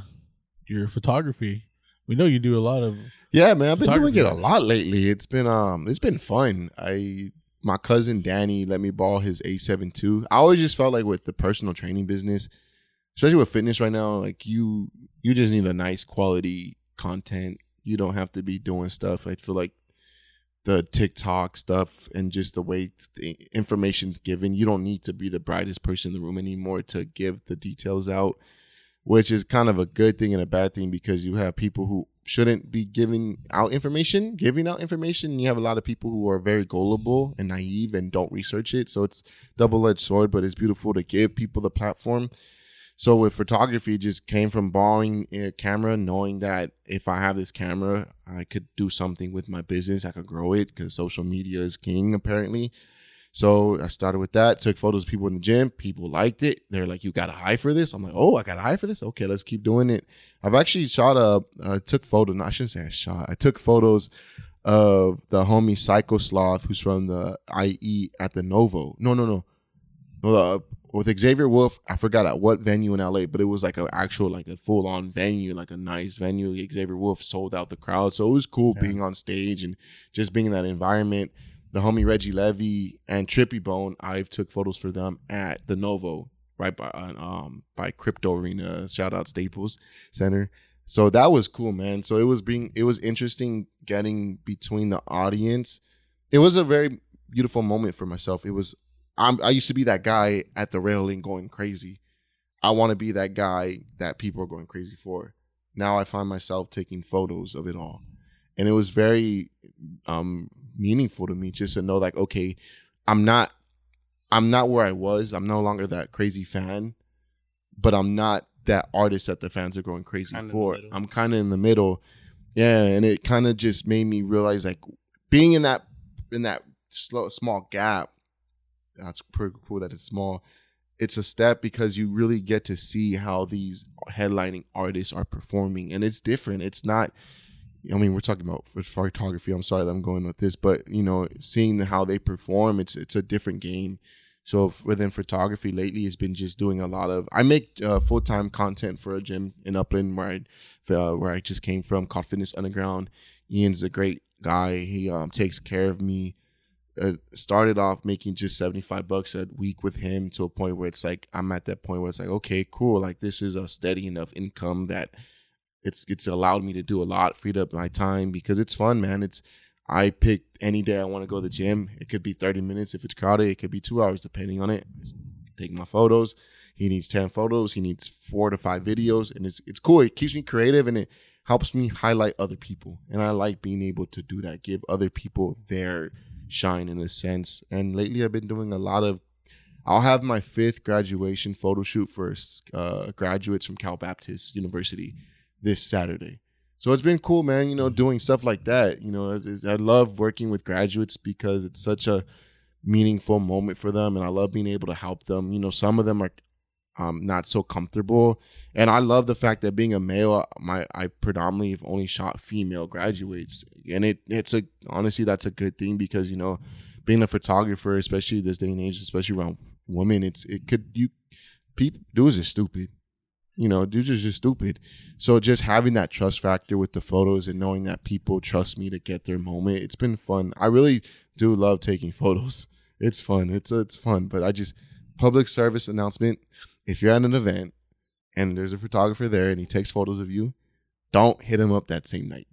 your photography. We know you do a lot of Yeah, man, I've been doing it a lot lately. It's been um, it's been fun. I my cousin Danny let me borrow his A7 II. I always just felt like with the personal training business, especially with fitness right now, like you you just need a nice quality content. You don't have to be doing stuff. I feel like the TikTok stuff and just the way the information's given, you don't need to be the brightest person in the room anymore to give the details out, which is kind of a good thing and a bad thing because you have people who shouldn't be giving out information, giving out information. You have a lot of people who are very gullible and naive and don't research it. So it's double-edged sword, but it's beautiful to give people the platform. So with photography, just came from borrowing a camera, knowing that if I have this camera, I could do something with my business. I could grow it because social media is king apparently. So I started with that. Took photos of people in the gym. People liked it. They're like, "You got a high for this?" I'm like, "Oh, I got a high for this. Okay, let's keep doing it." I've actually shot a, took photo. No, I shouldn't say I shot. I took photos of the homie Psycho Sloth, who's from the IE at the Novo. No, no, no, no. Uh, with Xavier Wulf, I forgot at what venue in LA, but it was like an actual, like a full on venue, like a nice venue. Xavier Wulf sold out the crowd, so it was cool being on stage and just being in that environment. The homie Reggie Levy and Trippy Bone, I've took photos for them at the Novo, right by um by Crypto Arena. Shout out Staples Center. So that was cool, man. So it was being it was interesting getting between the audience. It was a very beautiful moment for myself. It was I'm, I used to be that guy at the railing going crazy. I want to be that guy that people are going crazy for. Now I find myself taking photos of it all, and it was very um, meaningful to me just to know like, okay, I'm not, I'm not where I was. I'm no longer that crazy fan, but I'm not that artist that the fans are going crazy Kinda for. I'm kind of in the middle, yeah, and it kind of just made me realize like being in that in that slow small gap that's pretty cool that it's small. It's a step because you really get to see how these headlining artists are performing and it's different. It's not i mean we're talking about photography. I'm sorry that i'm going with this but you know seeing how they perform it's it's a different game. So within photography lately it's been just doing a lot of i make uh, full-time content for a gym in upland where i uh, where i just came from called fitness underground. Ian's a great guy. He um, takes care of me uh, started off making just 75 bucks a week with him to a point where it's like I'm at that point where it's like okay cool like this is a steady enough income that it's it's allowed me to do a lot freed up my time because it's fun man. It's I pick any day I want to go to the gym. It could be 30 minutes if it's crowded. It could be 2 hours depending on it. Just take my photos. He needs 10 photos. He needs 4 to 5 videos and it's it's cool. It keeps me creative and it helps me highlight other people. And I like being able to do that give other people their shine in a sense. And lately, I've been doing a lot of. I'll have my fifth graduation photo shoot for uh, graduates from Cal Baptist University this Saturday. So it's been cool, man. You know, doing stuff like that. You know, I I love working with graduates because it's such a meaningful moment for them, and I love being able to help them. You know, some of them are um, not so comfortable, and I love the fact that being a male, my I predominantly have only shot female graduates, and it it's a honestly that's a good thing because you know, being a photographer, especially this day and age, especially around women, it's it could you people dudes are stupid. You know, dudes are just stupid. So just having that trust factor with the photos and knowing that people trust me to get their moment, it's been fun. I really do love taking photos. it's fun. It's it's fun. But I just public service announcement. If you're at an event and there's a photographer there and he takes photos of you, don't hit him up that same night.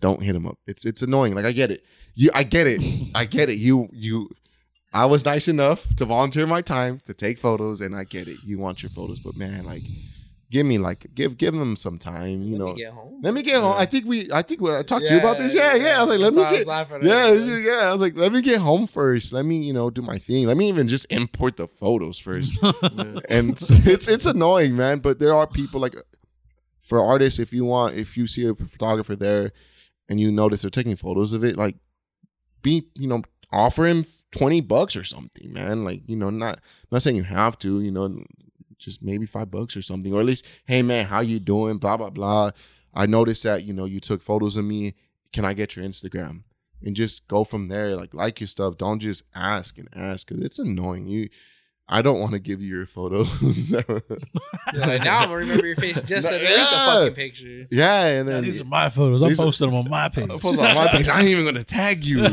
Don't hit him up. It's it's annoying. Like I get it. You I get it. I get it. You you I was nice enough to volunteer my time to take photos and I get it. You want your photos, but man, like give me like give give them some time, you know. get home. Let me get home. I think we I think we, I talked to you about this. Yeah, yeah. I was like, let me get yeah, yeah, yeah. I was like, let me get home first. Let me, you know, do my thing. Let me even just import the photos first. and it's, it's it's annoying, man. But there are people like for artists, if you want, if you see a photographer there and you notice they're taking photos of it, like be, you know, offer him twenty bucks or something, man. Like, you know, not not saying you have to, you know, just maybe five bucks or something. Or at least, hey man, how you doing? Blah blah blah. I noticed that, you know, you took photos of me. Can I get your Instagram? And just go from there. Like like your stuff. Don't just ask and ask because it's annoying. You I don't want to give you your photos. Like, now I'm gonna remember your face just underneath Yeah. the fucking picture. yeah, and then These are my photos. I'm posting them on my page. I post on my page. I ain't even gonna tag you. So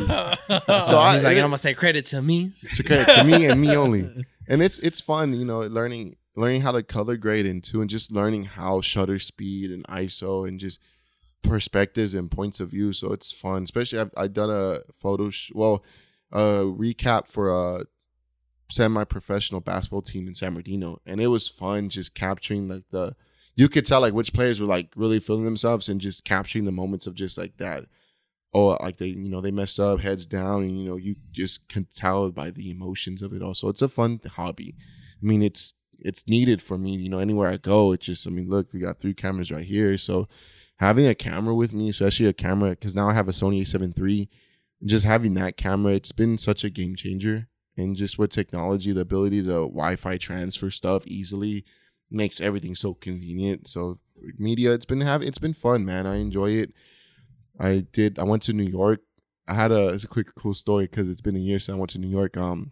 I- he's like, it- I'm gonna say credit to me. to credit to me and me only. And it's it's fun, you know, learning learning how to color grade into and just learning how shutter speed and ISO and just perspectives and points of view. So it's fun. Especially I've I've done a photo sh- well a recap for a semi-professional basketball team in San Bernardino, and it was fun just capturing like the you could tell like which players were like really feeling themselves and just capturing the moments of just like that oh like they you know they messed up heads down and you know you just can tell by the emotions of it all so it's a fun hobby i mean it's it's needed for me you know anywhere i go it's just i mean look we got three cameras right here so having a camera with me especially a camera because now i have a sony a7 III, just having that camera it's been such a game changer and just with technology the ability to wi-fi transfer stuff easily makes everything so convenient so media it's been have it's been fun man i enjoy it I did. I went to New York. I had a. It's a quick cool story because it's been a year since I went to New York. Um,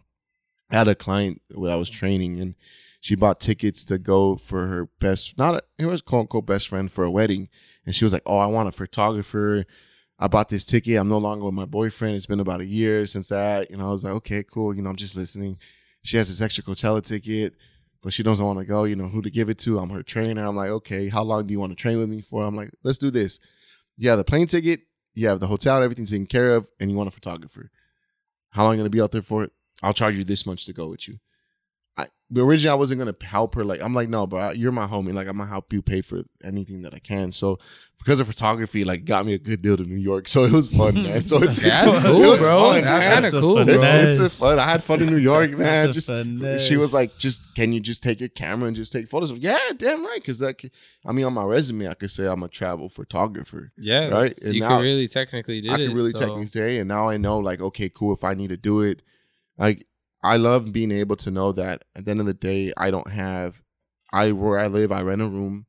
I had a client that I was training, and she bought tickets to go for her best. Not a, it was quote unquote best friend for a wedding, and she was like, "Oh, I want a photographer." I bought this ticket. I'm no longer with my boyfriend. It's been about a year since that. You know, I was like, okay, cool. You know, I'm just listening. She has this extra Coachella ticket, but she doesn't want to go. You know, who to give it to? I'm her trainer. I'm like, okay, how long do you want to train with me for? I'm like, let's do this have the plane ticket, you have the hotel, everything taken care of, and you want a photographer. How long are you gonna be out there for it? I'll charge you this much to go with you. I originally I wasn't gonna help her. Like I'm like, no, bro, you're my homie. Like I'm gonna help you pay for anything that I can. So because of photography, like got me a good deal to New York. So it was fun, man. So it's That's it cool, was bro. fun, That's kind of cool, bro. It's, it's fun. I had fun in New York, man. Just she was like, just can you just take your camera and just take photos? Yeah, damn right. Because like, I mean, on my resume, I could say I'm a travel photographer. Yeah, Right, so and you now- could really technically did I it. could really so- technically say, and now I know, like, okay, cool. If I need to do it, like, I love being able to know that at the end of the day, I don't have, I where I live, I rent a room.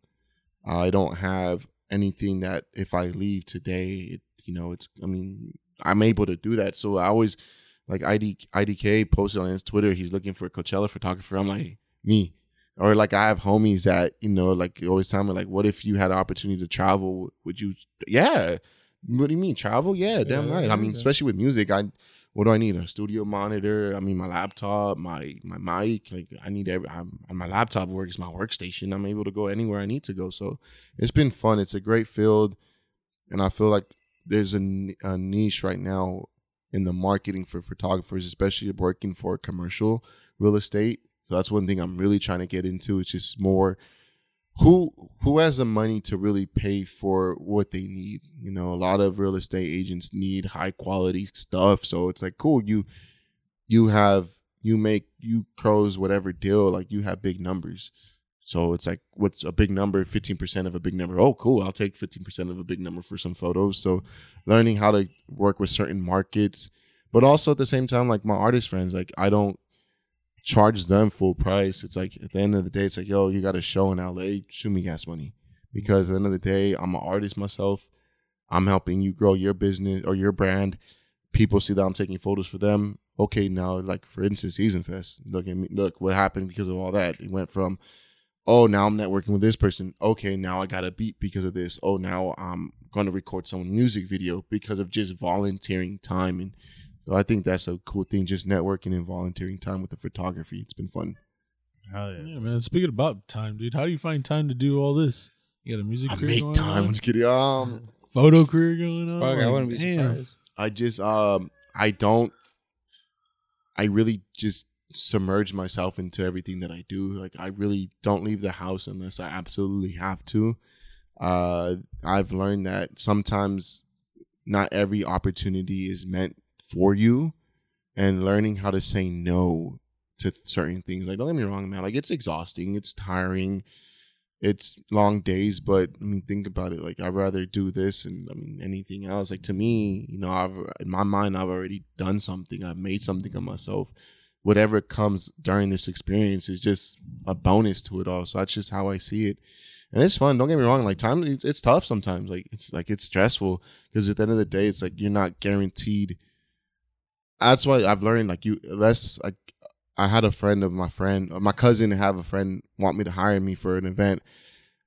I don't have anything that if I leave today, it, you know, it's. I mean, I'm able to do that. So I always like ID IDK posted on his Twitter. He's looking for a Coachella photographer. I'm like me. Or like I have homies that you know, like always tell me like, what if you had an opportunity to travel? Would you? Yeah. What do you mean travel? Yeah, damn Yeah, right. I mean, yeah. especially with music, I what do I need? A studio monitor. I mean, my laptop, my my mic. Like I need every. I'm, my laptop works. My workstation. I'm able to go anywhere I need to go. So it's been fun. It's a great field, and I feel like there's a, a niche right now in the marketing for photographers, especially working for commercial real estate. So that's one thing I'm really trying to get into. It's just more who who has the money to really pay for what they need. You know, a lot of real estate agents need high quality stuff. So it's like cool, you you have you make you crows whatever deal, like you have big numbers. So it's like what's a big number, 15% of a big number. Oh, cool. I'll take 15% of a big number for some photos. So learning how to work with certain markets, but also at the same time, like my artist friends, like I don't charge them full price. It's like at the end of the day, it's like, yo, you got a show in LA, shoot me gas money. Because at the end of the day, I'm an artist myself. I'm helping you grow your business or your brand. People see that I'm taking photos for them. Okay, now like for instance, Season Fest. Look at me. Look what happened because of all that. It went from, oh, now I'm networking with this person. Okay, now I got a beat because of this. Oh, now I'm going to record someone's music video because of just volunteering time and So I think that's a cool thing, just networking and volunteering time with the photography. It's been fun. Hell yeah. Yeah, man. Speaking about time, dude, how do you find time to do all this? You got a music I career make going time. I'm just kidding. Um, photo career going on. Fuck, I Like, wouldn't be damn. surprised. I just um I don't I really just submerge myself into everything that I do. Like I really don't leave the house unless I absolutely have to. Uh I've learned that sometimes not every opportunity is meant for you and learning how to say no to certain things. Like don't get me wrong, man. Like it's exhausting, it's tiring it's long days, but I mean, think about it. Like, I'd rather do this and I mean anything else. Like to me, you know, I've in my mind, I've already done something. I've made something of myself. Whatever comes during this experience is just a bonus to it all. So that's just how I see it, and it's fun. Don't get me wrong. Like time, it's, it's tough sometimes. Like it's like it's stressful because at the end of the day, it's like you're not guaranteed. That's why I've learned like you less like I had a friend of my friend, uh, my cousin, have a friend want me to hire me for an event.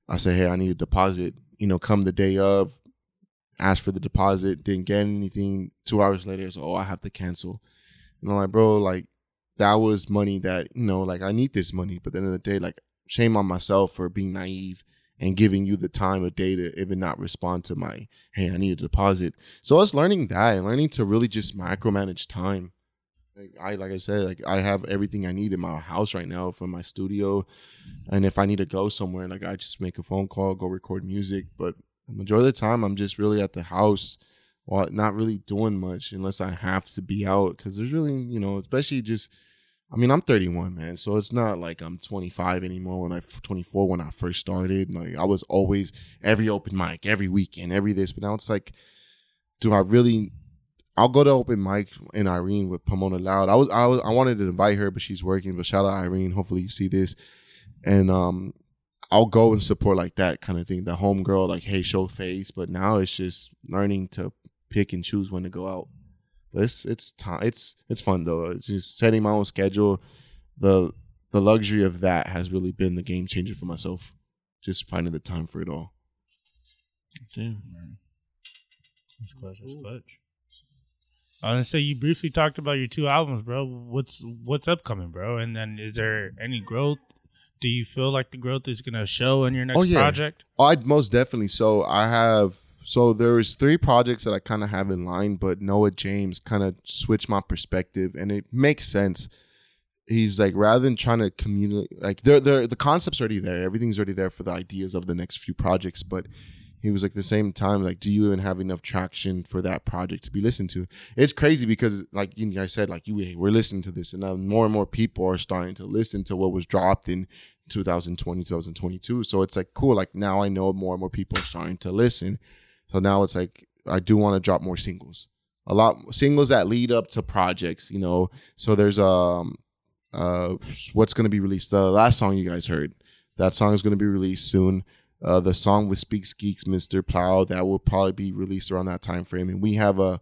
I said, hey, I need a deposit. You know, come the day of, ask for the deposit, didn't get anything. Two hours later, it's oh, I have to cancel. And I'm like, bro, like that was money that you know, like I need this money. But at the end of the day, like shame on myself for being naive and giving you the time of day to even not respond to my hey, I need a deposit. So I was learning that and learning to really just micromanage time. Like I like I said, like I have everything I need in my house right now for my studio. And if I need to go somewhere, like I just make a phone call, go record music. But the majority of the time I'm just really at the house while not really doing much unless I have to be out. Cause there's really, you know, especially just I mean, I'm 31, man, so it's not like I'm 25 anymore. When I 24, when I first started, like I was always every open mic, every weekend, every this. But now it's like, do I really? I'll go to open mic in Irene with Pomona Loud. I was, I was, I wanted to invite her, but she's working. But shout out Irene. Hopefully you see this, and um, I'll go and support like that kind of thing. The homegirl, like, hey, show face. But now it's just learning to pick and choose when to go out. But it's it's time. It's it's fun though. It's just setting my own schedule. The the luxury of that has really been the game changer for myself. Just finding the time for it all. Damn. That's clutch. That's clutch. I was gonna say you briefly talked about your two albums, bro. What's what's upcoming, bro? And then is there any growth? Do you feel like the growth is gonna show in your next Oh, yeah. project? I'd most definitely. So I have. So there's three projects that I kind of have in line, but Noah James kind of switched my perspective, and it makes sense. He's like rather than trying to communicate, like they're, they're, the concept's already there, everything's already there for the ideas of the next few projects. But he was like, the same time, like, do you even have enough traction for that project to be listened to? It's crazy because, like you guys said, like you, we're listening to this, and now more and more people are starting to listen to what was dropped in 2020, 2022. So it's like cool. Like now I know more and more people are starting to listen. So now it's like I do want to drop more singles. A lot singles that lead up to projects, you know. So there's um uh what's going to be released the last song you guys heard. That song is going to be released soon. Uh the song with Speaks Geeks Mr. Plow that will probably be released around that time frame and we have a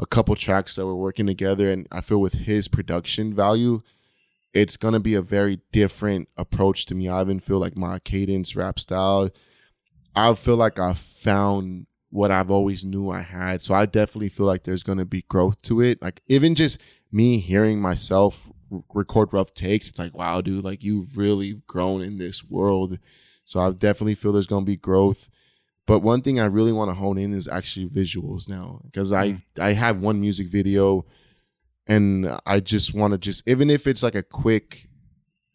a couple tracks that we're working together and I feel with his production value it's gonna be a very different approach to me. I even feel like my cadence, rap style, I feel like I found what I've always knew I had. So I definitely feel like there's gonna be growth to it. Like even just me hearing myself record rough takes, it's like, wow, dude, like you've really grown in this world. So I definitely feel there's gonna be growth. But one thing I really want to hone in is actually visuals now because I mm. I have one music video and I just want to just even if it's like a quick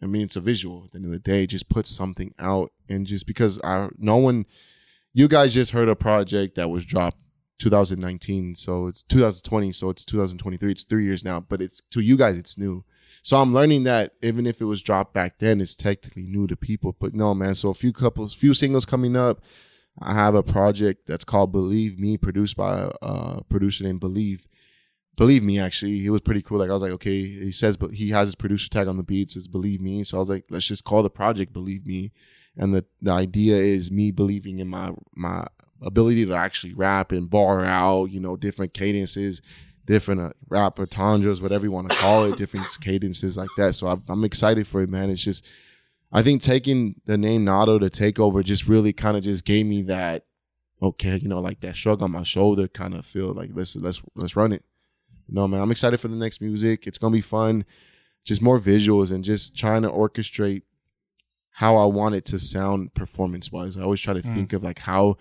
I mean it's a visual at the end of the day just put something out and just because I no one you guys just heard a project that was dropped 2019 so it's 2020 so it's 2023 it's 3 years now but it's to you guys it's new. So I'm learning that even if it was dropped back then it's technically new to people. But no man so a few couples few singles coming up. I have a project that's called Believe Me produced by a uh, producer named Believe believe me actually it was pretty cool. Like i was like okay he says but he has his producer tag on the beats says believe me. So i was like let's just call the project believe me. And the, the idea is me believing in my my ability to actually rap and bar out you know different cadences different uh, rap entendres whatever you want to call it different cadences like that. So I'm, I'm excited for it man. It's just i think taking the name nato to take over just really kind of just gave me that okay you know like that shrug on my shoulder kind of feel like let's let's let's run it no, man, I'm excited for the next music. It's gonna be fun. Just more visuals and just trying to orchestrate how I want it to sound performance wise. I always try to Mm. think of like how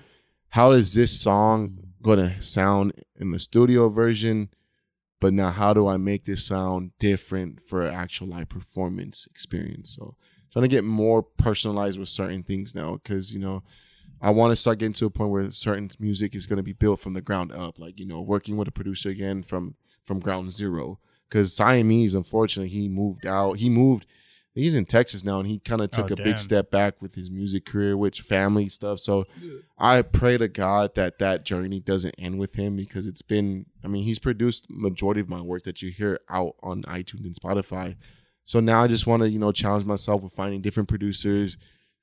how is this song gonna sound in the studio version, but now how do I make this sound different for actual live performance experience? So trying to get more personalized with certain things now because you know I want to start getting to a point where certain music is going to be built from the ground up, like you know, working with a producer again from from ground zero. Because Siamese, unfortunately, he moved out. He moved. He's in Texas now, and he kind of took Oh, a big step back with his music career, which family stuff. So I pray to God that that journey doesn't end with him because it's been. I mean, he's produced majority of my work that you hear out on iTunes and Spotify. So now I just want to you know challenge myself with finding different producers,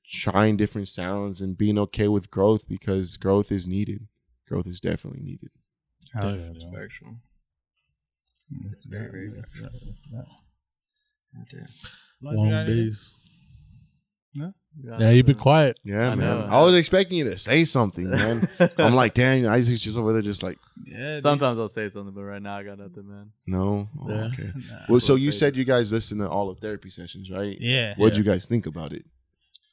trying different sounds, and being okay with growth because growth is needed. Growth is definitely needed. Hell yeah, bro. Factual. Very, very Long days. No? Yeah, you've been quiet. Yeah, I man. know. I was expecting you to say something, man. I'm like, dang, Isaac's just over there, just like, yeah. Sometimes I'll say something, but right now I got nothing, man. no. Oh, Yeah. okay. Nah. Well, so you thank said you guys listen to all of therapy sessions, right? Yeah. What'd Yeah. you guys think about it?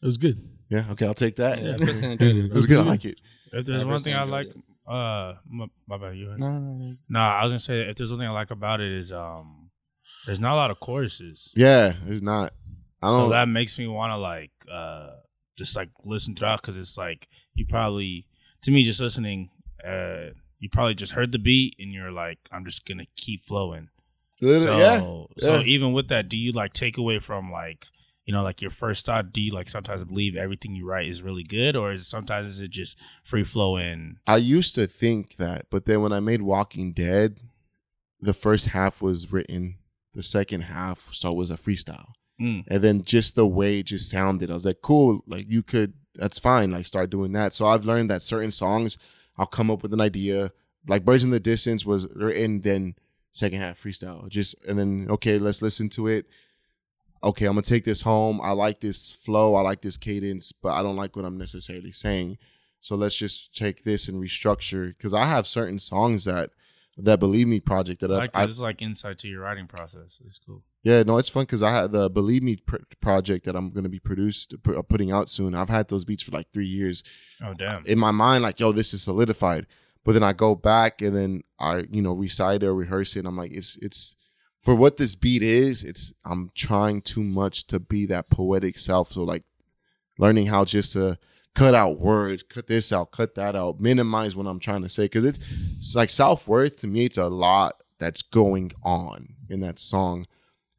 It was good. Yeah. Okay, I'll take that. Yeah, it personally enjoyed it, was good. I like it. If there's one thing I like, enjoyed uh, my, my bad, you. No, no, no. No, I was gonna say if there's one thing I like about it is um, there's not a lot of choruses, Yeah, it's not. I don't. So that makes me want to like uh, just like listen throughout because it's like you probably to me just listening, uh, you probably just heard the beat and you're like, I'm just gonna keep flowing. Literally, So, yeah. so yeah. even with that, do you like take away from like you know like your first thought? Do you like sometimes believe everything you write is really good, or is sometimes is it just free flowing? I used to think that, but then when I made Walking Dead, the first half was written, the second half so was a freestyle. Mm. And then just the way it just sounded, I was like, cool, like you could that's fine, like start doing that. So I've learned that certain songs I'll come up with an idea. Like Birds in the Distance was written then second half freestyle. Just and then okay, let's listen to it. Okay, I'm gonna take this home. I like this flow, I like this cadence, but I don't like what I'm necessarily saying. So let's just take this and restructure because I have certain songs that that Believe Me project that I like I've this is like insight to your writing process. It's cool. yeah, no, it's fun because I had the Believe Me pr- project that I'm to be produced, uh, putting out soon. I've had those beats for like three years Oh damn. in my mind, like, yo, this is solidified. But then I go back and then I, you know, recite it or rehearse it. And I'm like, it's, it's for what this beat is. It's, I'm trying too much to be that poetic self. So like, learning how just to cut out words, cut this out, cut that out, minimize what I'm trying to say. Cause it's, it's like self worth to me, it's a lot that's going on in that song.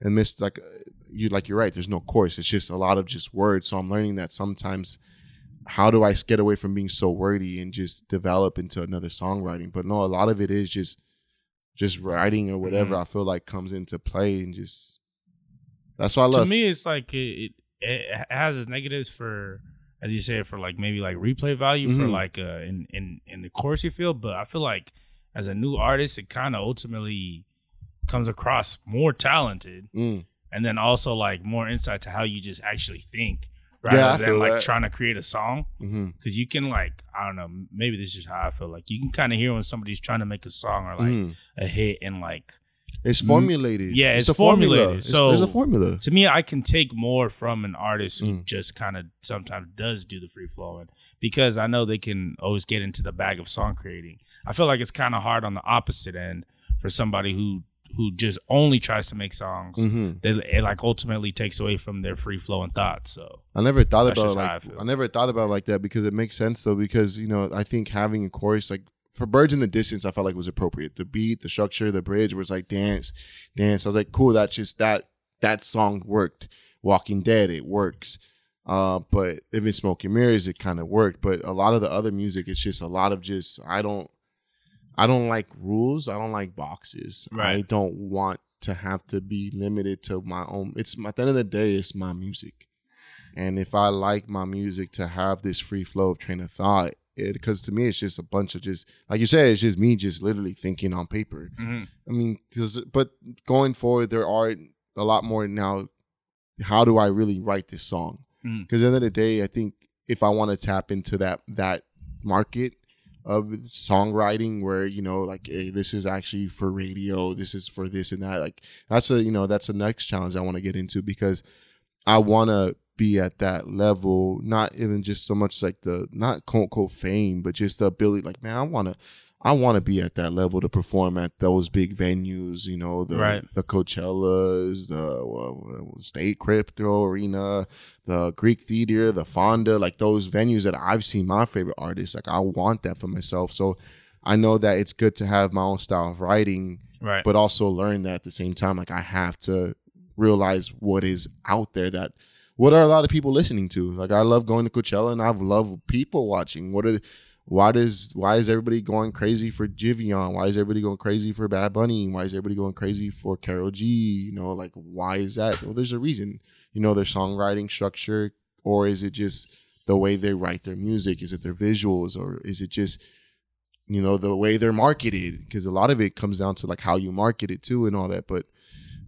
And miss like uh, you like you're right, there's no course. It's just a lot of just words. So I'm learning that sometimes how do I get away from being so wordy and just develop into another songwriting? But no, a lot of it is just just writing or whatever Mhm. I feel like comes into play and just that's why I love. To me, it's like it, it, it has its negatives for, as you say, for like maybe like replay value for Mhm. like uh in in in the course you feel. But I feel like as a new artist, it kind of ultimately comes across more talented, Mm. and then also like more insight to how you just actually think, rather Yeah, than like that. trying to create a song. Because you can like I don't know, maybe this is just how I feel. Like you can kind of hear when somebody's trying to make a song or like Mhm. a hit, and like It's formulated. yeah, it's a formula. formulated. It's- there's a formula. to me, I can take more from an artist who Mm. just kind of sometimes does do the free flowing because I know they can always get into the bag of song creating. I feel like it's kind of hard on the opposite end for somebody who who just only tries to make songs. hmm That it like ultimately takes away from their free flowing thoughts. So I never thought about it like I. I, never thought about it like that because it makes sense though because you know I think having a chorus like for Birds in the Distance I felt like was appropriate the beat the structure the bridge was like dance dance I was like cool that's just that that song worked Walking Dead it works uh but even Smoking Mirrors it kind of worked but a lot of the other music it's just a lot of just I don't I don't like rules I don't like boxes I don't want to have to be limited to my own it's at the end of the day it's my music and if I like my music to have this free flow of train of thought, because to me it's just a bunch of just like you said, it's just me just literally thinking on paper. Mm-hmm. I mean, 'cause- but going forward, there are a lot more now. How do I really write this song? Mm. Because at the end of the day, I think if I want to tap into that that market of songwriting where you know like hey, this is actually for radio. This is for this and that. Like that's a you know that's the next challenge i want to get into because i want to be at that level not even just so much like the not quote unquote fame but just the ability like man i want to I want to be at that level to perform at those big venues, you know, the Right. the Coachellas, the uh, State Crypto Arena, the Greek Theater, the Fonda, like those venues that I've seen my favorite artists. Like I want that for myself. So I know that it's good to have my own style of writing, Right. but also learn that at the same time. Like I have to realize what is out there that what are a lot of people listening to. Like I love going to Coachella and I love people watching. What are the, why does why is everybody going crazy for Jivion? Why is everybody going crazy for Bad Bunny? Why is everybody going crazy for Karol G? You know, like why is that? Well, there's a reason. You know, their songwriting structure, or is it just the way they write their music? Is it their visuals, or is it just you know the way they're marketed? Because a lot of it comes down to like how you market it too, and all that. But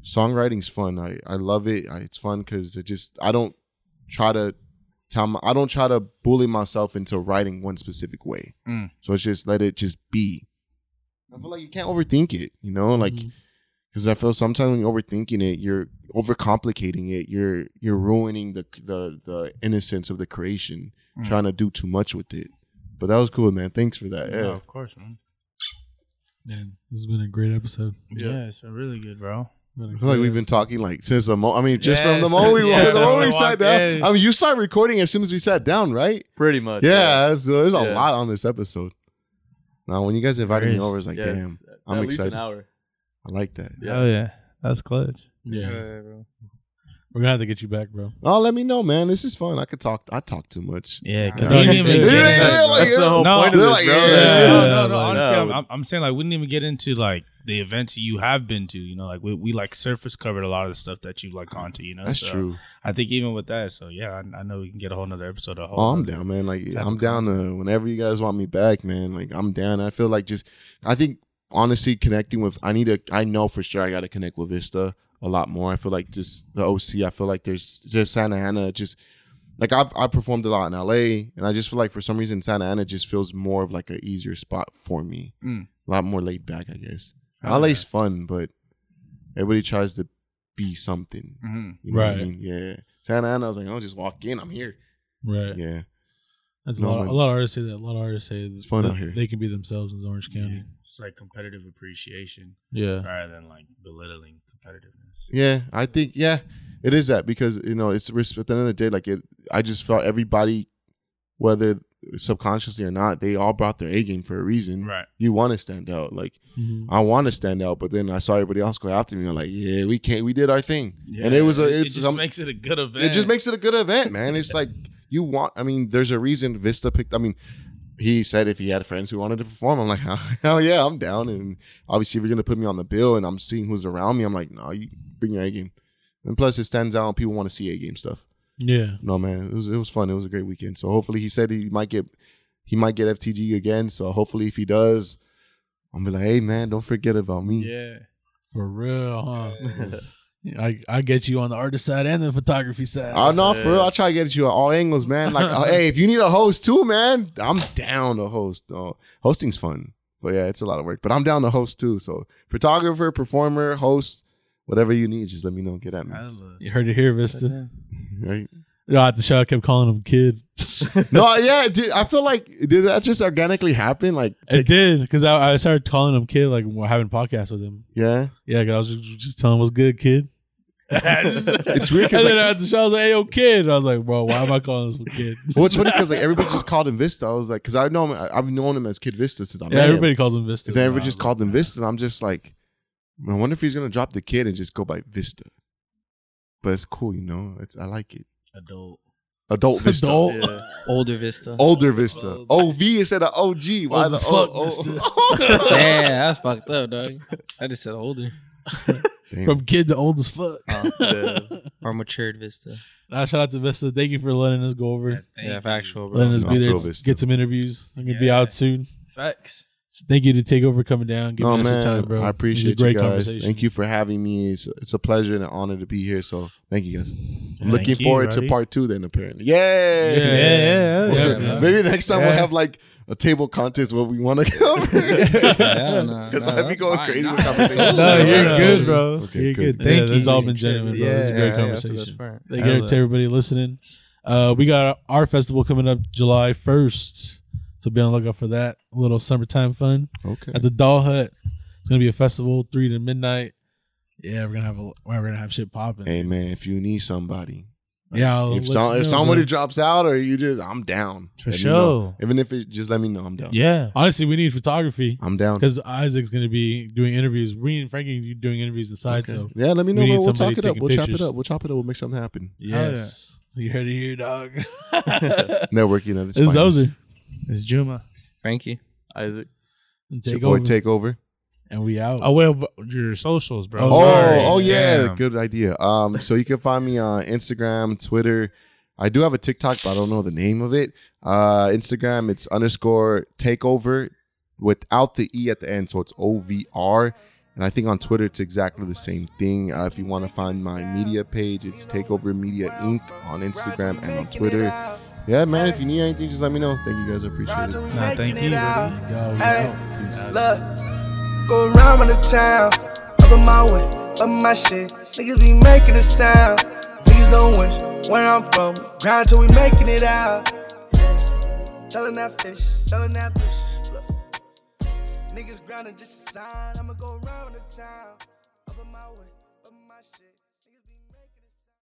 songwriting's fun. I I love it. I, it's fun because it just I don't try to tell my, I don't try to bully myself into writing one specific way. Mm. So it's just let it just be. I feel like you can't overthink it, you know, like because I feel sometimes when you're overthinking it, you're overcomplicating it. You're you're ruining the the the innocence of the creation, Mm. trying to do too much with it. But that was cool, man. Thanks for that. Yeah, Yeah. of course, man. Man, this has been a great episode. Yeah, it's been really good, bro. Been a I feel like we've been talking like since the mo. I mean, just from the moment we yeah, the moment we sat down. in. I mean, you start recording as soon as we sat down, right? Pretty much. Yeah, so there's a Yeah. lot on this episode. Now, when you guys invited me over, it's like, Yeah, damn, it's I'm at least excited. An hour. I like that. Yeah. Oh yeah, that's clutch. Yeah, bro. We're gonna have to get you back, bro. Oh, let me know, man. This is fun. I could talk. I talk too much. Yeah, because Yeah, we didn't even yeah, get yeah, yeah, like, That's the whole No, point of this, like, bro. yeah, Yeah, no, no, yeah, no. like- honestly, I'm, No. I'm, I'm saying like we didn't even get into like the events you have been to. You know, like we, we like surface covered a lot of the stuff that you've like gone to. You know, That's So true. I think even with that, so yeah, I, I know we can get a whole nother episode. A whole Oh, I'm down, man. Like I'm down to whenever you guys want me back, man. Like I'm down. I feel like just I think honestly connecting with I need to I know for sure I got to connect with Vista a lot more. I feel like just the OC. I feel like there's just Santa Ana. Just like I've I performed a lot in LA, and I just feel like for some reason Santa Ana just feels more of like an easier spot for me. Mm. A lot more laid back, I guess. Oh, LA's fun, but everybody tries to be something. Mhm. You know what I Right. mean? Yeah. Santa Ana, I was like, oh, just walk in. I'm here. Right. Yeah. That's a No, lot. man. a lot of artists say that. A lot of artists say It's fun that out here. They can be themselves in Orange County. Yeah. It's like competitive appreciation Yeah. rather than like belittling competitiveness. Yeah, I think yeah, it is that because you know it's res- at the end of the day, like it. I just felt everybody, whether subconsciously or not, they all brought their A game for a reason. Right. You want to stand out, like Mhm. I want to stand out, but then I saw everybody else go after me. I'm like, yeah, we can't. We did our thing, and it was a. it It's just some- makes it a good event. it just makes it a good event, man. It's like you want. I mean, there's a reason Vista picked. I mean, he said if he had friends who wanted to perform, I'm like, hell yeah, I'm down. And obviously, if you're gonna put me on the bill, and I'm seeing who's around me, I'm like, no, you bring your A game. And plus, it stands out. and People want to see A game stuff. Yeah. No, man, it was it was fun. It was a great weekend. So hopefully, he said he might get he might get FTG again. So hopefully, if he does, I'm be like, hey man, don't forget about me. yeah. For real, huh? I I get you on the artist side and the photography side. Oh no, for real. I'll try to get you at all angles, man. Like, uh, hey, if you need a host too, man, I'm down to host. Oh, hosting's fun, but yeah, it's a lot of work. But I'm down to host too. So, photographer, performer, host, whatever you need, just let me know. Get at me. You heard it here, Vista. Right? Yeah, at the show, I kept calling him kid. no, yeah. Did, I feel like did that just organically happen? Like, It did because I, I started calling him kid, like we're having podcasts with him. yeah. Yeah, 'cause I was just, just telling him what's good, kid. It's weird And then like- at the show, I was like, "Hey, yo, kid." I was like, "Bro, why am I calling this kid?" Well, it's funny because like everybody just called him Vista. I was like, because I know him, I've known him as Kid Vista since I met Yeah, him. everybody calls him Vista. And then everybody just like, called him. Vista, and I'm just like, I wonder if he's gonna drop the kid and just go by Vista. But it's cool, you know. It's I like it. Adult. Adult Vista. Adult. Yeah. Older Vista. Older Vista. OV oh, instead of OG. Why Old the as fuck O- Vista. O- Damn, that's fucked up, dog. I just said older Damn. From kid to old as fuck. Oh, yeah. or matured Vista. Nah, shout out to Vista. Thank you for letting us go over, Yeah, factual, bro. letting us No, be I there, feel Vista. get some interviews. I'm gonna be Yeah. out soon. Facts. So thank you to take over coming down. Give Oh me man, some time, bro. I appreciate great you guys. conversation. Thank you for having me. It's, it's a pleasure and an honor to be here. So thank you guys. I'm Thank looking you, forward buddy. to part two. Then apparently, yeah, Yeah, yeah, yeah. Yeah. Maybe next time we'll have like a table contest what we want to cover. Yeah, no, Because no, I'd be going fine. crazy with conversations. No, you're Yeah. good, bro. Okay, you're good. good. Thank you. It's all been genuine, bro. It's a great yeah, conversation. Thank you to everybody listening. Uh, we got our festival coming up July 1st. So be on the lookout for that. A little summertime fun Okay. at the Doll Hut. It's gonna be a festival, three to midnight. Yeah, we're gonna have a we're gonna have shit popping. Hey man, if you need somebody, yeah, I'll if some, you if somebody bro. drops out or you just, I'm down. For know. sure. Even if it just let me know, I'm down. Yeah. honestly, we need photography I'm down. because Isaac's gonna be doing interviews. We and Frankie are doing interviews inside. Okay. So yeah, let me know. we. We'll somebody talk it up. We'll chop it up. We'll chop it up. We'll make something happen. yes, you heard it here, dog. Networking at its It's. Zozy. It's Juma. Frankie. Isaac. It's your Take boy over, take over. and we out. Oh well, your socials, bro. Oh, Oh, Sorry. oh yeah, Damn. good idea. Um, so you can find me on Instagram, Twitter. I do have a TikTok, but I don't know the name of it. Uh, Instagram, it's underscore takeover without the e at the end, so it's O V R. And I think on Twitter it's exactly the same thing. Uh, if you want to find my media page, it's Takeover Media Inc. on Instagram and on Twitter. Yeah, man. If you need anything, just let me know. Thank you guys. I appreciate it. Nah, thank you, buddy. Yo, we Hey. Look, go around the town, up in my way, up in my shit. Niggas be making a sound. Niggas don't wish where I'm from. Grind till we making it out. Selling that fish, selling that fish. Look, niggas grounded just a sign. I'ma go around the town, up in my way.